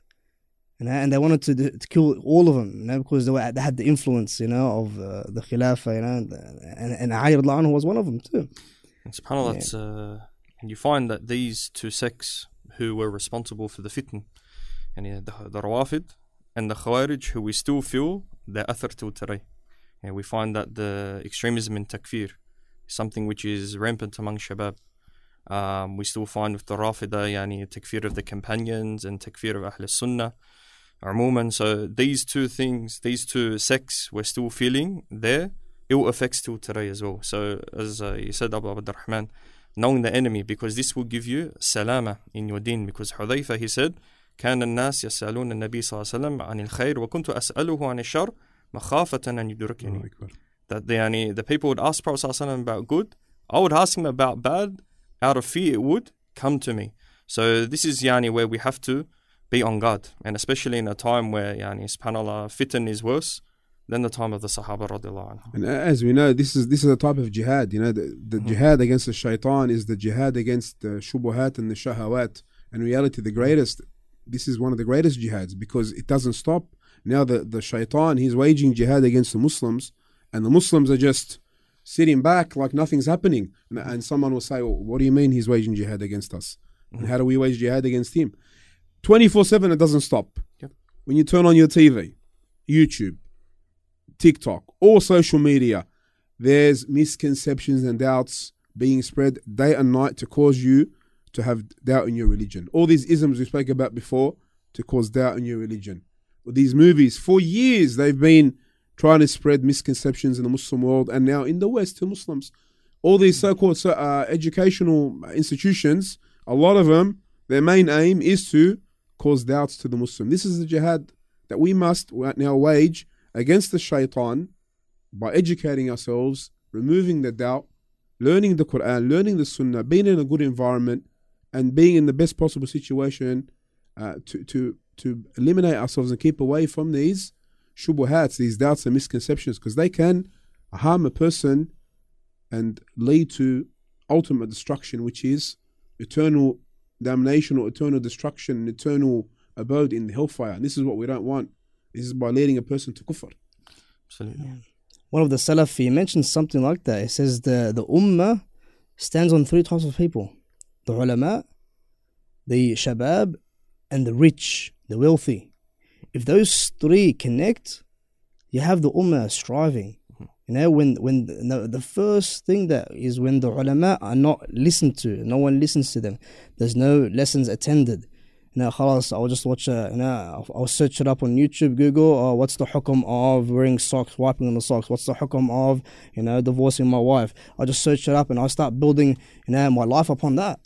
You know, and they wanted to, to kill all of them, you know, because they, were, they had the influence, you know, of uh, the Khilafah, you know, and, and, and Ali was one of them too. And subhanAllah, it's, uh, and you find that these two sects who were responsible for the fitn, and the, the Rawafid and the Khawarij, who we still feel their athar till today. And we find that the extremism in takfir something which is rampant among shabab. Um, we still find with the Rafida, yani takfir of the companions and takfir of Ahl Sunnah. Umuman, so these two things, these two sects, we're still feeling their ill effects till today as well. So, as uh, you said, Abu Abd Rahman, knowing the enemy, because this will give you salama in your deen. Because Hudayfa, he said, كان الناس يسألون النبي صلى الله عليه وسلم عن الخير وكنت أسأله عن الشر مخافة أن يدركني. That the, yani, the people would ask Prophet صلى الله عليه وسلم about good. I would ask him about bad out of fear it would come to me. So this is yani where we have to be on guard, and especially in a time where yani subhanallah fitan is worse than the time of the Sahaba radiallahu anhu. And as we know, this is this is a type of jihad. You know, the, the hmm. jihad against the shaitan is the jihad against the shubuhat and the shahawat. In reality, the greatest. This is one of the greatest jihads because it doesn't stop. Now the the shaitan he's waging jihad against the Muslims, and the Muslims are just sitting back like nothing's happening. And, and someone will say, well, "What do you mean he's waging jihad against us? And hmm. how do we wage jihad against him?" Twenty four seven, it doesn't stop. Yep. When you turn on your TV, YouTube, TikTok, all social media, there's misconceptions and doubts being spread day and night to cause you to have doubt in your religion. All these isms we spoke about before to cause doubt in your religion. These movies, for years, they've been trying to spread misconceptions in the Muslim world and now in the West to Muslims. All these so called uh, educational institutions, a lot of them, their main aim is to cause doubts to the Muslim. This is the jihad that we must now wage against the shaitan by educating ourselves, removing the doubt, learning the Quran, learning the Sunnah, being in a good environment, and being in the best possible situation uh, to, to, to eliminate ourselves and keep away from these shubuhats, these doubts and misconceptions, because they can harm a person and lead to ultimate destruction, which is eternal damnation or eternal destruction eternal abode in the hellfire. And this is what we don't want. This is by leading a person to kufr. Absolutely. One of the Salaf, he mentions something like that. He says the, the Ummah stands on three types of people the ulama, the shabab, and the rich, the wealthy. If those three connect, you have the Ummah striving. Mm-hmm. You know, when when the, the first thing that is when the ulama are not listened to, no one listens to them. There's no lessons attended. Know, khalas, I'll just watch a, you I'll, search it up on YouTube, Google, uh, what's the hukum of wearing socks, wiping on the socks? What's the hukum of, you know, divorcing my wife? I'll just search it up and I'll start building, you know, my life upon that.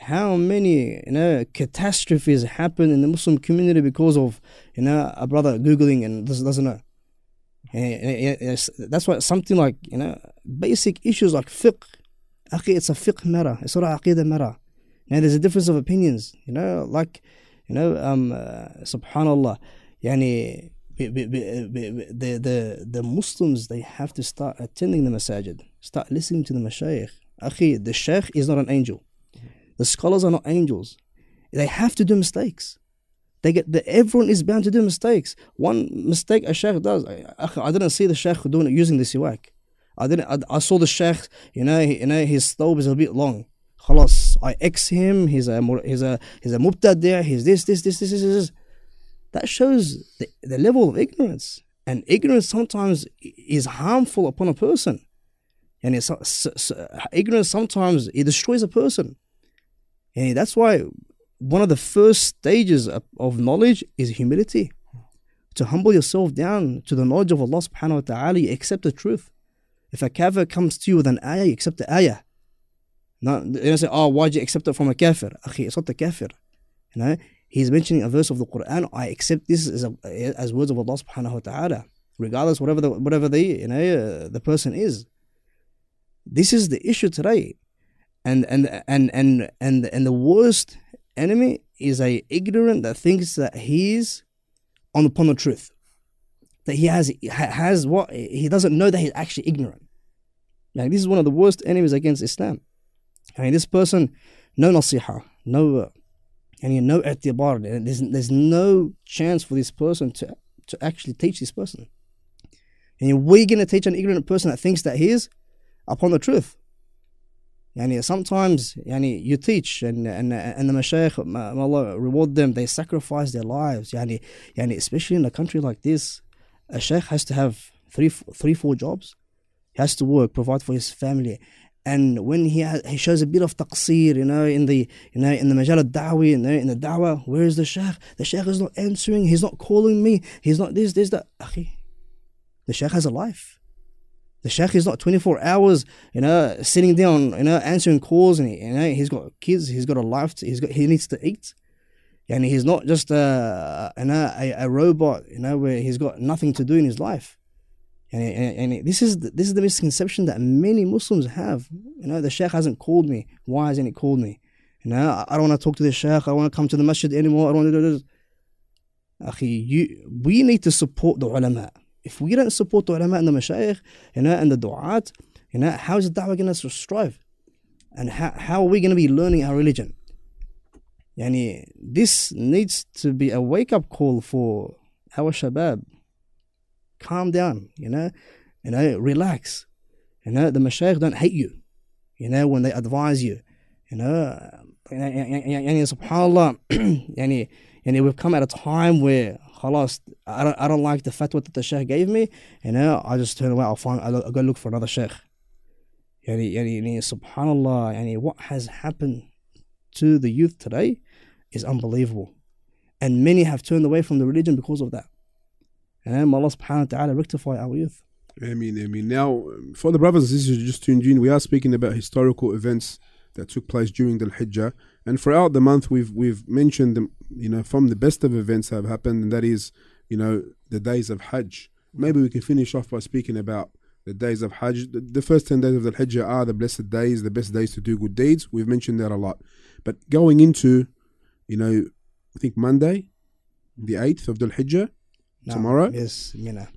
How many, you know, catastrophes happen in the Muslim community because of, you know, a brother Googling and doesn't know. And, that's why something like, you know, basic issues like fiqh, it's a fiqh matter, it's not a aqidah matter. Now there's a difference of opinions, you know, like, you know, um, uh, subhanallah, yani, be- be- be- the, the, the Muslims, they have to start attending the masajid, start listening to the mashayikh. Akhi, the sheikh is not an angel. The scholars are not angels. They have to do mistakes. They get the, everyone is bound to do mistakes. One mistake a sheikh does, I, didn't see the sheikh doing it using the siwak. I didn't. I, I saw the sheikh. You know, you know, his thobe is a bit long. Khalas, I X him. He's a he's a he's a mubtadi'. He's this this this this this. this. That shows the, the level of ignorance, and ignorance sometimes is harmful upon a person. And so, uh, so, so, ignorance sometimes it destroys a person. And that's why one of the first stages of, of knowledge is humility. To humble yourself down to the knowledge of Allah subhanahu wa ta'ala, you accept the truth. If a kafir comes to you with an ayah, you accept the ayah. You don't say, oh, why'd you accept it from a kafir? Akhi, it's not the kafir. You know, he's mentioning a verse of the Quran. I accept this as, a, as words of Allah subhanahu wa ta'ala, regardless whatever the, whatever the, you know, uh, the person is. This is the issue today. And, and, and, and, and, and the worst enemy is a ignorant that thinks that he's on upon the truth. That he has has what he doesn't know that he's actually ignorant. Like this is one of the worst enemies against Islam. I mean, this person, no nasiha, no, and no atibar. There's there's no chance for this person to to actually teach this person. And we're going to teach an ignorant person that thinks that he is upon the truth. Yani sometimes yani you teach and and and the mashayikh Allah reward them they sacrifice their lives yani yani especially in a country like this a sheikh has to have three three four jobs he has to work provide for his family and when he has, he shows a bit of taqsir you know in the you know in the majal al-da'wi you know, in the da'wah where is the sheikh the sheikh is not answering. He's not calling me. He's not this this that. Akhi, the sheikh has a life. The sheikh is not 24 hours, you know, sitting down, you know, answering calls, and you know, he's got kids, he's got a life, to, he's got, he needs to eat, and he's not just a, you know, a, a robot, you know, where he's got nothing to do in his life. And, and, this is the, this is the misconception that many Muslims have. You know, the sheikh hasn't called me. Why hasn't he called me? You know, I, don't want to talk to the sheikh. I don't want to come to the masjid anymore. I don't want to do this. You, we need to support the ulama. If we don't support the ulama and the mashayikh, you know, and the du'at, you know, how is the da'wah going to strive? And how, how are we going to be learning our religion? Yani, this needs to be a wake up call for our shabab calm down, you know, you know, relax. You know, the mashaykh don't hate you, you know, when they advise you, you know. And subhanAllah, yani, yani we've come at a time where khalas, I don't, I don't like the fatwa that the sheikh gave me, you know, I just turn away, I'll find, I'll, I'll go look for another sheikh. Yani, yani, yani, subhanAllah, yani, what has happened to the youth today is unbelievable. And many have turned away from the religion because of that and Allah subhanahu wa ta'ala rectify our youth I mean, I mean, now for the brothers and sisters just tuned in, we are speaking about historical events that took place during the Hijjah, and throughout the month we've we've mentioned them, you know, from the best of events that have happened, and that is, you know, the days of Hajj. Maybe we can finish off by speaking about the days of Hajj. The, the first 10 days of the Hijjah are the blessed days, the best days to do good deeds. We've mentioned that a lot. But going into, you know, I think Monday, the 8th of the Hijjah, no, tomorrow. Yes, Mina.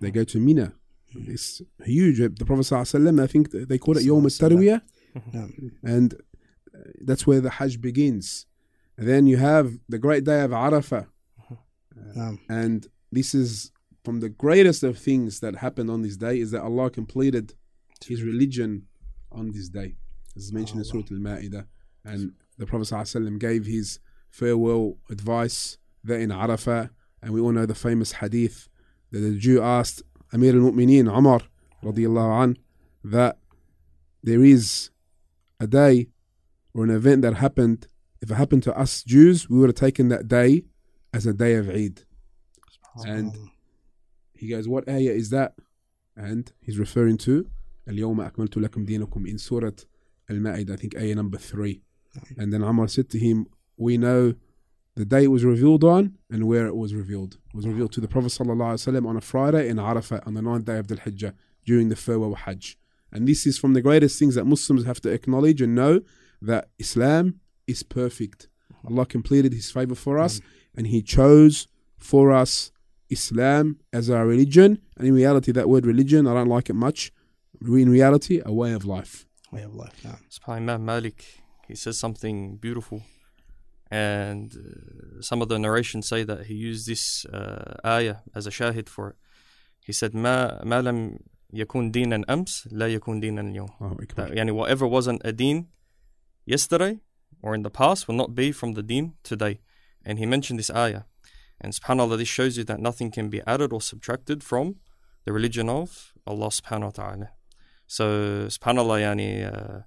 They go to Mina. It's huge. The Prophet, ﷺ, I think they call it Yom al And uh, that's where the Hajj begins. And then you have the great day of Arafah. And this is from the greatest of things that happened on this day is that Allah completed His religion on this day. As mentioned in Surah Al Ma'idah. And the Prophet ﷺ gave his farewell advice there in Arafah. And we all know the famous hadith that the Jew asked Amir al Mu'mineen, Umar, radiallahu an, that there is a day or an event that happened, if it happened to us Jews, we would have taken that day as a day of Eid. And he goes, What ayah is that? And he's referring to اليوم أكملت لكم دينكم in Surah Al-Ma'idah, I think ayah number three. And then Amr said to him, We know the day it was revealed on and where it was revealed. It was revealed to the Prophet ﷺ on a Friday in Arafah on the ninth day of the Hijjah during the farewell Hajj. And this is from the greatest things that Muslims have to acknowledge and know that Islam is perfect. Allah completed His favor for us, mm. and He chose for us Islam as our religion. And in reality, that word religion, I don't like it much. In reality, a way of life. Way of life. Yeah. Imam Malik, he says something beautiful and uh, some of the narrations say that he used this uh, ayah as a shahid for it. He said, "Ma ma lam yakun dinan ams la yakun dinan yawm." That, yani whatever wasn't a deen yesterday or in the past will not be from the deen today. And he mentioned this ayah. And subhanallah, this shows you that nothing can be added or subtracted from the religion of Allah subhanahu wa ta'ala. So subhanallah, yani, uh,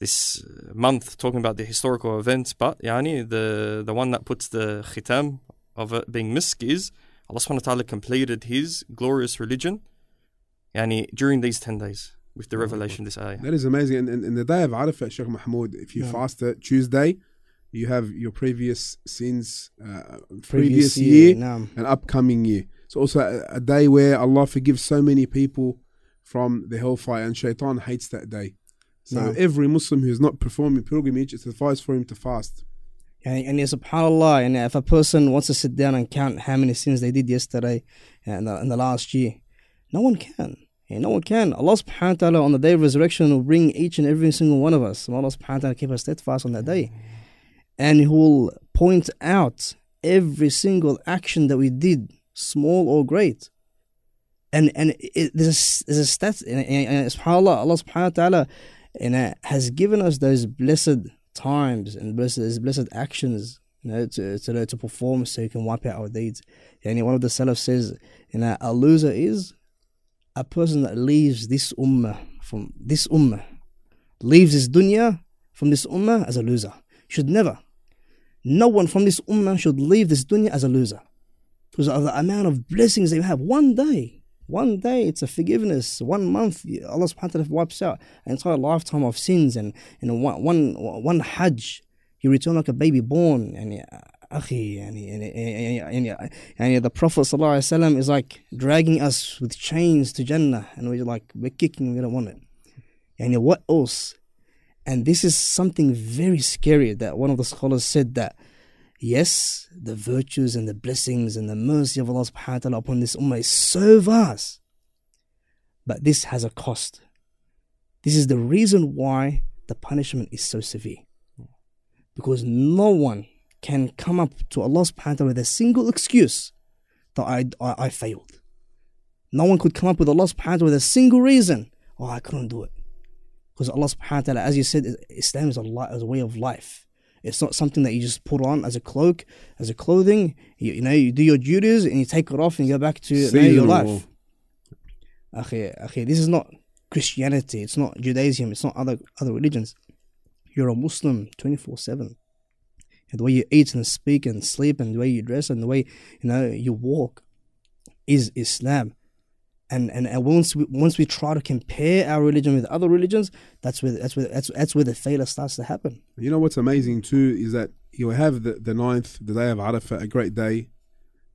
this month talking about the historical events, but yani, the, the one that puts the khitam of it being misk is Allah subhanahu wa ta'ala completed His glorious religion yani, during these 10 days with the revelation this ayah. That is amazing. And, and, and the day of Arafat, Sheikh Mahmoud, if you Yeah. fast it Tuesday, you have your previous sins, uh, previous, Previous year, naam. and upcoming year. It's also a, a day where Allah forgives so many people from the hellfire, and Shaitan hates that day. So No. every Muslim who's not performing pilgrimage, it's advised for him to fast. And, and yeah, subhanAllah, and uh, if a person wants to sit down and count how many sins they did yesterday uh, and the, in the last year, no one can. Yeah, no one can. Allah subhanahu wa ta'ala on the day of resurrection will bring each and every single one of us. May Allah subhanahu wa ta'ala keep us steadfast on that day. And He will point out every single action that we did, small or great. And and it, there's a, there's a stat, and, and, and subhanAllah, Allah subhanahu wa ta'ala and, uh, has given us those blessed times and blessed, those blessed actions you know, to, to, to perform so you can wipe out our deeds. And one of the Salaf says, you know, a loser is a person that leaves this ummah from this ummah, leaves this dunya from this ummah as a loser. Should never. No one from this ummah should leave this dunya as a loser. Because of the amount of blessings they have. One day, one day it's a forgiveness. One month, Allah subhanahu wa ta'ala wipes out an entire lifetime of sins and, and one, one, one hajj, you return like a baby born. And أخي يعني يعني يعني, يعني, يعني the Prophet صلى الله عليه وسلم is like dragging us with chains to Jannah and we're like we're kicking we don't want it يعني what else and this is something very scary that one of the scholars said that yes the virtues and the blessings and the mercy of Allah subhanahu wa ta'ala upon this ummah is so vast but this has a cost this is the reason why the punishment is so severe because no one can come up to Allah subhanahu wa ta'ala with a single excuse that I, I, I failed. No one could come up with Allah subhanahu wa ta'ala with a single reason, oh, I couldn't do it. Because Allah subhanahu wa ta'ala, as you said, Islam is a, li- is a way of life. It's not something that you just put on as a cloak, as a clothing. You, you know, you do your duties and you take it off and you go back to you know, your life. Okay, okay, this is not Christianity. It's not Judaism. It's not other other religions. You're a Muslim 24 7 the way you eat and speak and sleep and the way you dress and the way you know you walk is Islam. And and, and once we once we try to compare our religion with other religions, that's where that's where that's, that's where the failure starts to happen. You know what's amazing too is that you have the, the ninth, the day of Arafat, a great day.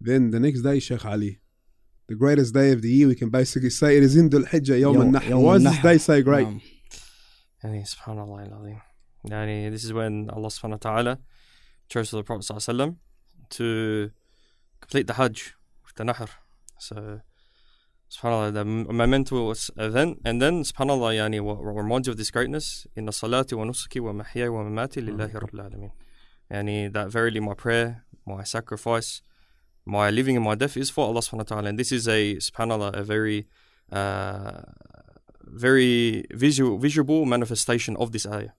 Then the next day, Sheikh Ali, the greatest day of the year, we can basically say it is in Dhul Hijjah, Yawm Yawm- al Nahr. Yawm Why is this day so great? Um, Yani, subhanallah al-azim. Yani, this is when Allah subhanahu wa ta'ala chose the Prophet sallallahu alaihi wasallam to complete the Hajj with the Nahr. So, subhanallah, the m- momentous event. And then, subhanallah, yani, what, what reminds you of this greatness, in the salati wa nusuki wa mahyaya wa mamati lillahi rabbil alameen. Yani, that verily my prayer, my sacrifice, my living and my death is for Allah subhanahu wa ta'ala. And this is a, subhanallah, a very, uh, very visual, visual manifestation of this ayah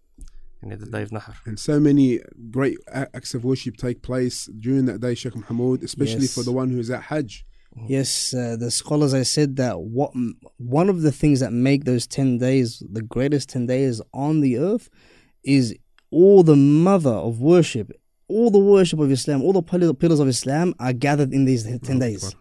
in the day of Nahr. And so many great acts of worship take place during that day, Sheikh Mahmoud, especially Yes. for the one who is at Hajj. Yes, uh, the scholars I said that what one of the things that make those ten days the greatest ten days on the earth is all the mother of worship, all the worship of Islam, all the pillars of Islam are gathered in these ten days.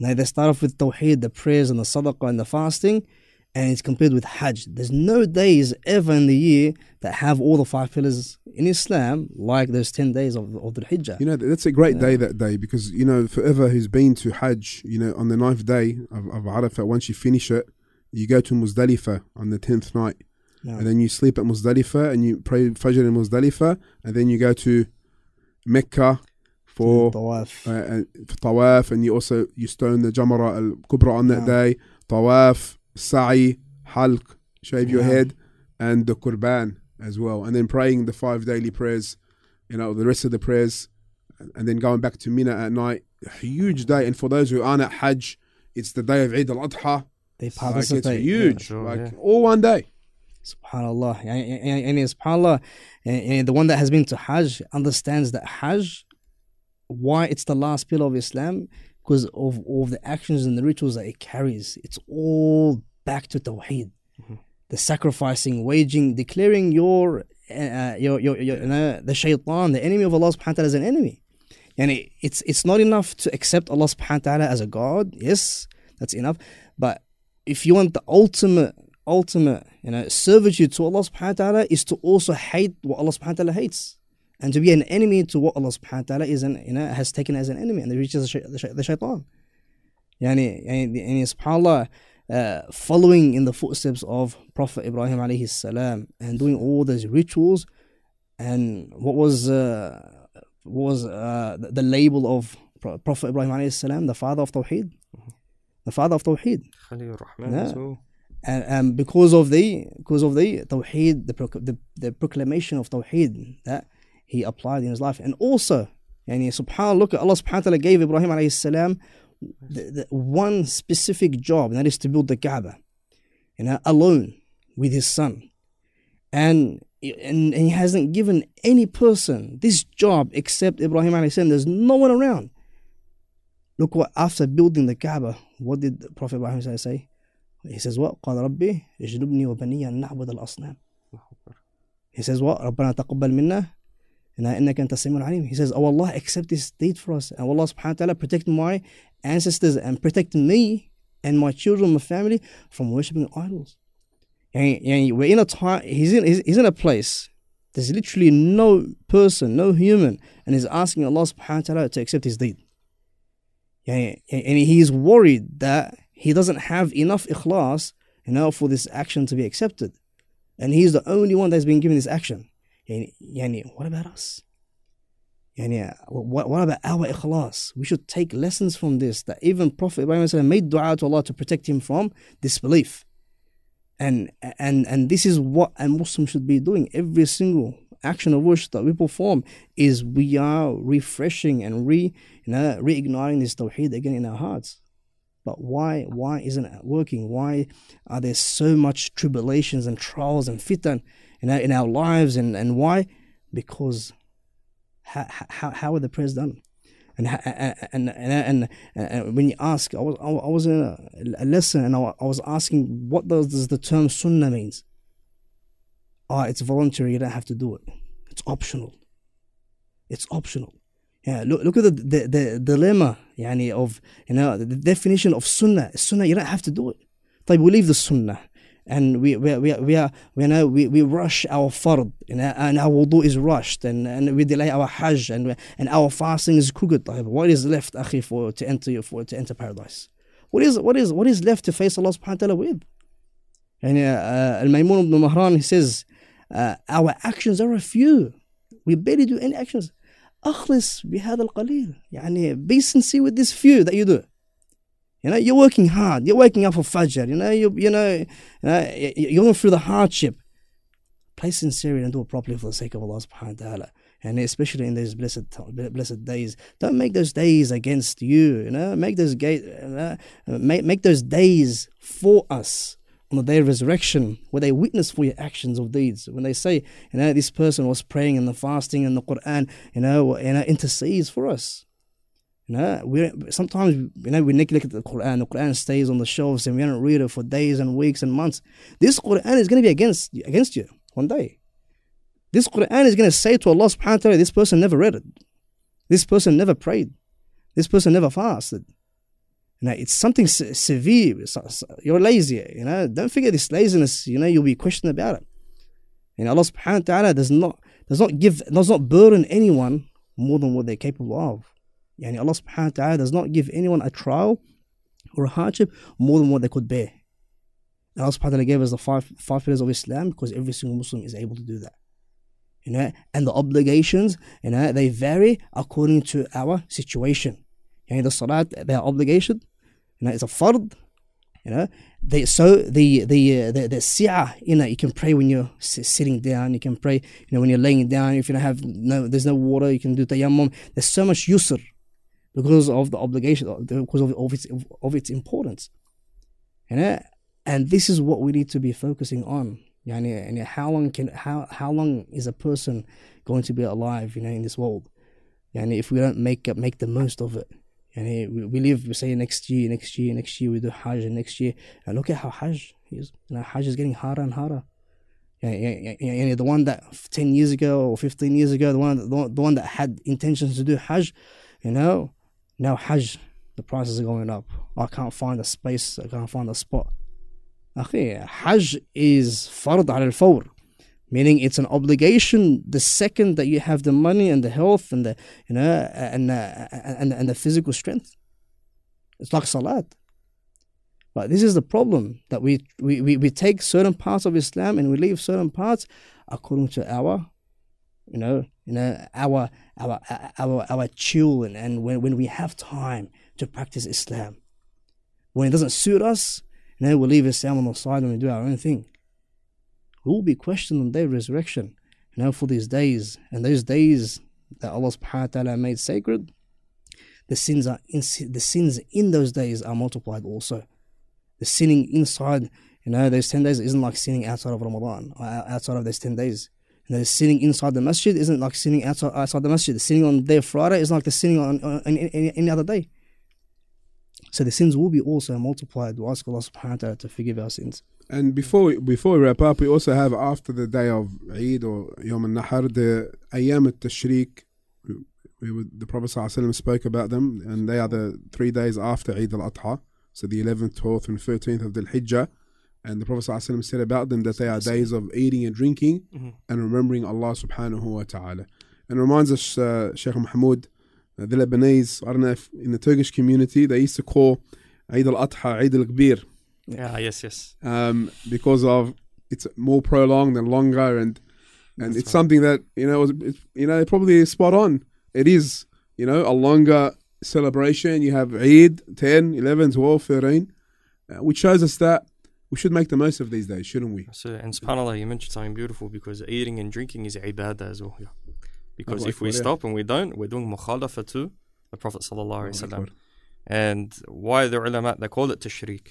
Now they start off with Tawheed, the prayers and the Sadaqah and the fasting, and it's compared with Hajj. There's no days ever in the year that have all the five pillars in Islam like those ten days of, of the Hijjah. You know, that's a great day that day because, you know, forever who's been to Hajj, you know, on the ninth day of, of Arafat, once you finish it, you go to Muzdalifah on the tenth night. Yeah. And then you sleep at Muzdalifah and you pray Fajr in Muzdalifah. And then you go to Mecca for, Tawaf. uh, uh, for Tawaf. And you also, you stone the Jamara al Kubra on that Yeah. day. Tawaf, Sa'i, Halq, shave your head, and the Qurban as well. And then praying the five daily prayers, you know, the rest of the prayers. And then going back to Mina at night. A huge day. And for those who aren't at Hajj, it's the day of Eid al Adha. They Like, participate. it's huge. Sure, like yeah. all one day. Subhanallah. And, and, and subhanallah, and, and the one that has been to Hajj understands that Hajj, why it's the last pillar of Islam, because of all the actions and the rituals that it carries. It's all back to Tawheed. the sacrificing, waging, declaring your uh, your your, your you the shaitan, the enemy of Allah subhanahu wa ta'ala as an enemy. And it's it's not enough to accept Allah subhanahu wa ta'ala as a God. Yes, that's enough. But if you want the ultimate ultimate you know servitude to Allah subhanahu wa ta'ala is to also hate what Allah subhanahu wa ta'ala hates. And to be an enemy to what Allah subhanahu wa ta'ala is an, you know, has taken as an enemy and which is the, the shaitan. Yani, yani, yani subhanAllah, uh, following in the footsteps of Prophet Ibrahim alayhi salam and doing all those rituals and what was uh, what was uh, the label of Prophet Ibrahim alayhi salam, the father of Tawheed, the father of Tawheed. Yeah. And, and because of the because of the Tawheed, the, the, the proclamation of Tawheed that he applied in his life, and also, yani subhanallah, look, Allah subhanahu wa taala gave Ibrahim alayhi salam the, the one specific job, and that is to build the Kaaba, you know, alone with his son. And, and, and he hasn't given any person this job except Ibrahim alayhi salam. There's no one around. Look what, after building the Kaaba, what did Prophet Ibrahim say? He says, What? قال ربي اجنبني وبني أن نعبد الأصنام. He says, What? ربنا تقبل منا إنك أنت السميع العليم. He says, Oh Allah, accept this deed for us. And Allah subhanahu wa ta'ala protect my ancestors and protect me and my children, my family from worshipping idols. And, and we're in a time, he's in, he's, he's in a place, there's literally no person, no human, and he's asking Allah subhanahu wa ta'ala to accept his deed. And, and he's worried that he doesn't have enough ikhlas, you know, for this action to be accepted. And he's the only one that's been given this action. Yani, what about us? What, what about our ikhlas? We should take lessons from this. That even Prophet Ibrahim made dua to Allah to protect him from disbelief. And and and this is what a Muslim should be doing. Every single action of worship that we perform is we are refreshing and re you know reigniting this tawheed again in our hearts. But why why isn't it working? Why are there so much tribulations and trials and fitan in our, in our lives. And, and why? Because how, how, how are the prayers done? And, and, and, and, and when you ask, I was, I was in a, a lesson and I, I was asking, what does, does the term sunnah means? Ah, oh, it's voluntary, you don't have to do it. It's optional. It's optional. Yeah, look, look at the, the, the dilemma yani, of you know, the definition of sunnah. Sunnah, you don't have to do it. They believe the sunnah and we we we we are we know we, we rush our fard and, and our wudu is rushed and, and we delay our hajj and and our fasting is crooked what is left akhi for to enter for to enter paradise what is what is what is left to face Allah subhanahu wa ta'ala with and uh, Al-Maymun ibn Mahran he says uh, our actions are a few we barely do any actions أخلص بهذا القليل يعني be sincere with this few that you do you know, you're working hard. You're waking up for Fajr. You know, you you know, you know, you're going through the hardship. Play sincerely and do it properly for the sake of Allah Subhanahu wa Taala. And especially in those blessed blessed days, don't make those days against you. You know, make those ga- make make those days for us on the day of resurrection, where they witness for your actions of deeds. When they say, you know, this person was praying and the fasting and the Quran, you know, you know, intercedes for us. Know, we sometimes you know we neglect the Quran. The Quran stays on the shelves and we don't read it for days and weeks and months. This Quran is going to be against against you one day. This Quran is going to say to Allah Subhanahu wa Taala, "This person never read it. This person never prayed. This person never fasted." You know, it's something se- severe. You're lazy. You know, don't forget this laziness. You know, you'll be questioned about it. And Allah Subhanahu wa Taala does not does not give does not burden anyone more than what they're capable of. Yani Allah subhanahu wa ta'ala does not give anyone a trial or a hardship more than what they could bear. And Allah subhanahu wa ta'ala gave us the five, five pillars of Islam because every single Muslim is able to do that. You know, and the obligations, you know, they vary according to our situation. You know, the salat, their obligation, you know, it's a fard, you know, they, so the the the, the si'ah, you know, you can pray when you're sitting down. You can pray, you know, when you're laying down. If you don't have no, there's no water, you can do tayammum. There's so much yusr because of the obligation, because of, of its of its importance. You know? And this is what we need to be focusing on. Yani, and how long can how how long is a person going to be alive, you know, in this world? Yani, if we don't make make the most of it. Yani, we, we live, we say next year, next year, next year we do Hajj, and next year, and look at how Hajj, He's, you know, Hajj is getting harder and harder. Yeah, yeah, yeah, the one that 10 years ago or 15 years ago, the one, the the one that had intentions to do Hajj, you know, now Hajj, the prices are going up. I can't find a space. I can't find a spot. Okay, Hajj is fard al fawr, meaning it's an obligation the second that you have the money and the health and the you know and the, and, and the physical strength. It's like salat. But this is the problem that we, we, we, we take certain parts of Islam and we leave certain parts according to our you know you know our our our our chill and, when, when we have time to practice Islam. When it doesn't suit us you know we leave Islam on the side and we do our own thing. We will be questioned on day of resurrection you know for these days. And those days that Allah subhanahu wa ta'ala made sacred the sins are in, the sins in those days are multiplied also. The sinning inside, you know, those 10 days isn't like sinning outside of Ramadan, or outside of those 10 days. And the sinning inside the masjid isn't like sinning outside, outside the masjid. The sinning on the day of Friday isn't like the sinning on, on any, any, other day. So the sins will be also multiplied. We ask Allah subhanahu wa ta'ala to forgive our sins. And before we, before we wrap up, we also have after the day of Eid or Yom al-Nahar, the Ayyam al-Tashriq. The Prophet spoke about them, and they are the three days after Eid al-Adha so the 11th, 12th, and 13th of the Hijjah. And the Prophet ﷺ said about them that they are days of eating and drinking mm-hmm. and remembering Allah subhanahu wa ta'ala. And reminds us, uh, Sheikh Mahmoud, uh, the Lebanese, I don't know if in the Turkish community, they used to call Eid al-Adha Eid al-Kbir. Yeah, yes, yes. Um, because of it's more prolonged and longer and and That's it's right. something that, you know, it's, you know, probably is spot on. It is, you know, a longer celebration. You have Eid, 10, 11, 12, 13, uh, which shows us that we should make the most of these days, shouldn't we? So, and subhanAllah, you mentioned something beautiful because eating and drinking is ibadah as well. Yeah. Because if we stop and we don't, we're doing mukhalafa to the Prophet sallallahu And why the ulama, they call it tashriq,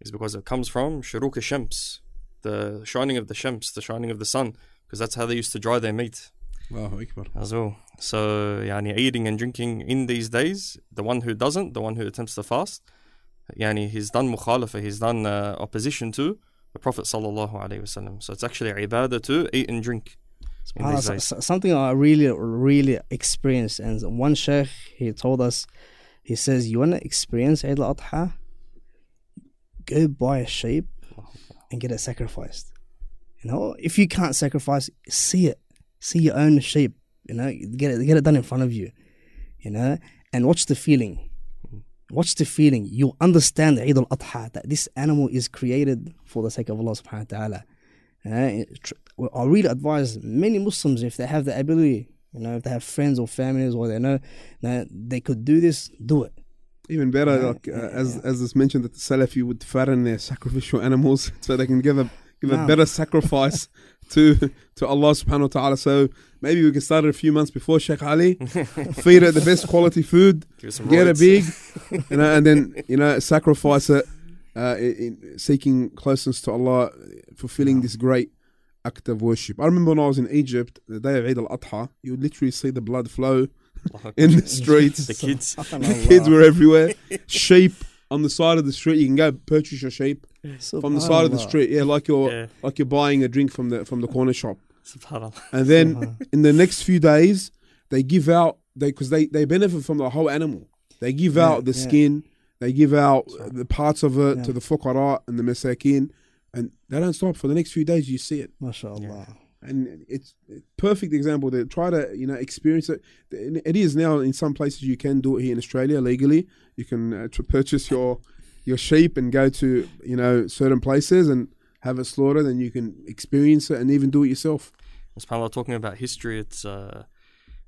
is because it comes from shuruk shams, the shining of the shams, the shining of the sun, because that's how they used to dry their meat. Allahu Akbar. As well. So, yani, eating and drinking in these days, the one who doesn't, the one who attempts to fast, yani, he's done mukhalafa, he's done uh, opposition to the Prophet sallallahu alaihi wasallam. So it's actually ibadah to eat and drink. Uh, something I really, really experienced, and one sheikh he told us, he says, "You want to experience Eid al-Adha? Go buy a sheep and get it sacrificed. You know, if you can't sacrifice, see it see your own sheep, you know, get it, get it done in front of you, you know, and watch the feeling. Watch the feeling. You'll understand Eid al Adha that this animal is created for the sake of Allah subhanahu wa ta'ala. Uh, I really advise many Muslims if they have the ability, you know, if they have friends or families or they know that they could do this, do it. Even better, yeah, like, uh, yeah, as yeah. as is mentioned that the Salafi would fatten their sacrificial animals so they can give a give a better sacrifice to to Allah subhanahu wa ta'ala. So maybe we can start it a few months before Sheikh Ali, feed it the best quality food, get it big, you know, and then you know sacrifice it, uh, in, seeking closeness to Allah, fulfilling this great act of worship. I remember when I was in Egypt, the day of Eid al-Adha, you would literally see the blood flow in the streets. the kids, the kids were everywhere. Sheep on the side of the street. You can go purchase your sheep from the side of the street. Yeah, like you're yeah. like you're buying a drink from the from the corner shop. And then in the next few days, they give out they because they they benefit from the whole animal. They give yeah, out the yeah. skin. They give out the parts of it to the fuqara and the masakin, and they don't stop for the next few days. You see it. MashaAllah and it's a perfect example to try to you know experience it it is now in some places you can do it here in australia legally you can uh, purchase your your sheep and go to you know certain places and have it slaughtered and you can experience it and even do it yourself subhanAllah talking about history it's uh,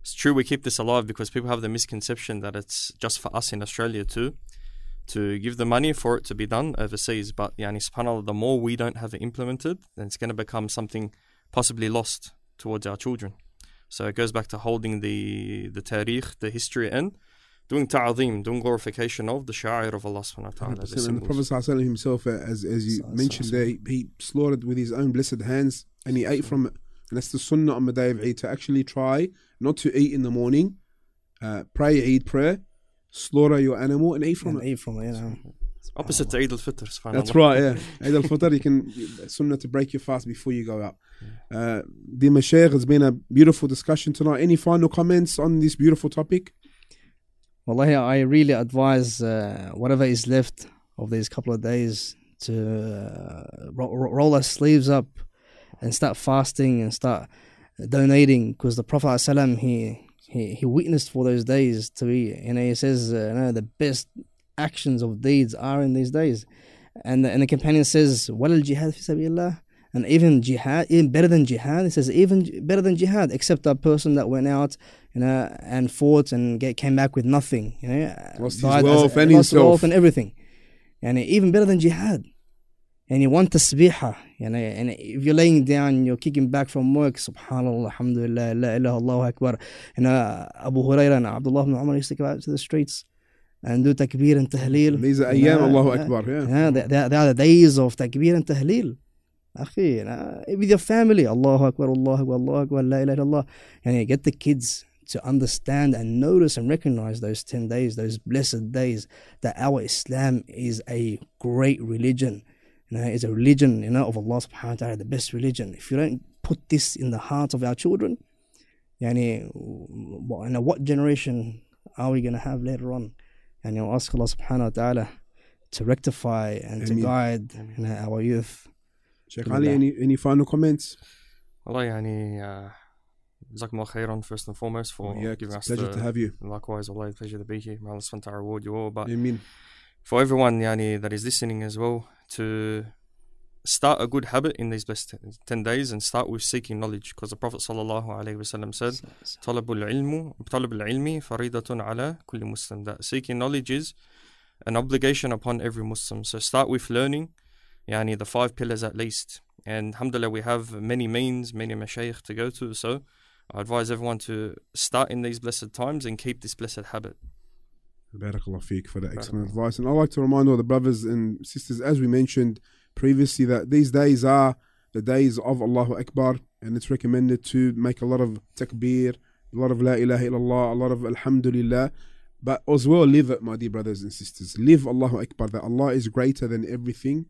it's true we keep this alive because people have the misconception that it's just for us in australia too to give the money for it to be done overseas but yani subhanallah the more we don't have it implemented then it's going to become something possibly lost towards our children. So it goes back to holding the the tariq, the history, and doing ta'zim, doing glorification of the sha'ir of Allah subhanahu wa ta'ala. The and the Prophet himself, uh, as, as you mentioned there, he, he slaughtered with his own blessed hands and he ate from it. And that's the sunnah on the day of Eid to actually try not to eat in the morning, uh, pray Eid prayer, slaughter your animal and eat from and it. Eat from it, you know. Opposite to Eid al-Fitr. That's right, yeah. Eid al-Fitr, you can, sunnah to break your fast before you go out. Uh, dear Mashaykh, it's been a beautiful discussion tonight. Any final comments on this beautiful topic? Wallahi, I really advise uh, whatever is left of these couple of days to uh, ro- ro- roll our sleeves up and start fasting and start donating because the Prophet ﷺ, he, he he witnessed for those days to be you know he says uh, you know, the best actions of deeds are in these days. And the, and the companion says wal jihad fi sabilillah and even jihad even better than jihad he says even better than jihad except that person that went out you know and fought and get, came back with nothing you know uh, Lost his died as wealth a, and lost himself. wealth and everything and even better than jihad and you want tasbihah you know, and if you're laying down you're kicking back from work subhanallah alhamdulillah la ilaha allahu akbar you uh, know Abu Hurairah and Abdullah ibn Umar used to go out to the streets and do takbir and tahleel These are uh, ayyam, Allahu. Akbar, yeah. yeah, they, they, they are the days of takbir and tahleel أخي you know, with your family Allahu Akbar Allahu Akbar Allahu Akbar La ilaha illallah and you get the kids to understand and notice and recognize those 10 days those blessed days that our Islam is a great religion you know, it's a religion you know of Allah subhanahu wa ta'ala the best religion if you don't put this in the hearts of our children yani, what, you know, what generation are we going to have later on and you know, ask Allah subhanahu wa ta'ala to rectify and to Ameen. guide you know, our youth Sheikh Ali, any, any final comments? والله يعني uh, جزاكم الله خيرا first and foremost for yeah, giving it's us a pleasure the, to have you. likewise والله pleasure to be here may Allah subhanahu wa ta'ala reward you all but Amen. for everyone yani, that is listening as well to start a good habit in these best 10 days and start with seeking knowledge because the Prophet sallallahu alaihi wasallam said طلب العلم طلب العلم فريضة على كل Muslim that seeking knowledge is an obligation upon every Muslim so start with learning yani the five pillars at least. And alhamdulillah we have many means many mashayikh to go to. So I advise everyone to start in these blessed times and keep this blessed habit. Barakallah feek for that excellent advice. And I'd like to remind all the brothers and sisters, as we mentioned previously, that these days are the days of Allahu Akbar, and it's recommended to make a lot of takbir, a lot of La ilaha illallah, a lot of Alhamdulillah, but as well live it, my dear brothers and sisters. Live Allahu Akbar, that Allah is greater than everything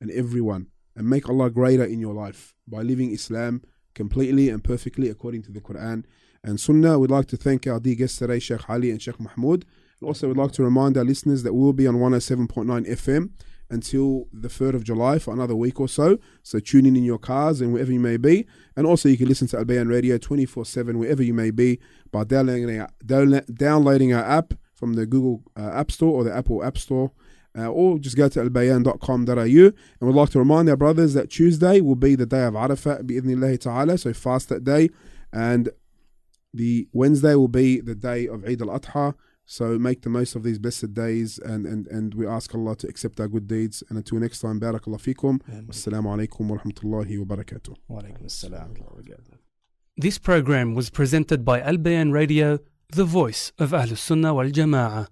and everyone, and make Allah greater in your life by living Islam completely and perfectly according to the Quran and Sunnah. We'd like to thank our dear guests today, Sheikh Ali and Sheikh Mahmoud. Also, we'd like to remind our listeners that we'll be on 107.9 FM until the 3rd of July for another week or so. So tune in in your cars and wherever you may be. And also, you can listen to Al Bayan Radio 24 7 wherever you may be by downloading our, downloading our app from the Google uh, App Store or the Apple App Store uh, or just go to albayan.com.au. And we'd like to remind our brothers that Tuesday will be the day of Arafat, bi'idhnillahi ta'ala, so fast that day. And the Wednesday will be the day of Eid al-Adha, so make the most of these blessed days and, and, and we ask Allah to accept our good deeds. And until next time, barakallah fikum. Wassalamu alaikum wa rahmatullahi wa barakatuh. Wa alaikum This program was presented by Al Bayan Radio, the voice of Ahlus Sunnah wal Jama'ah.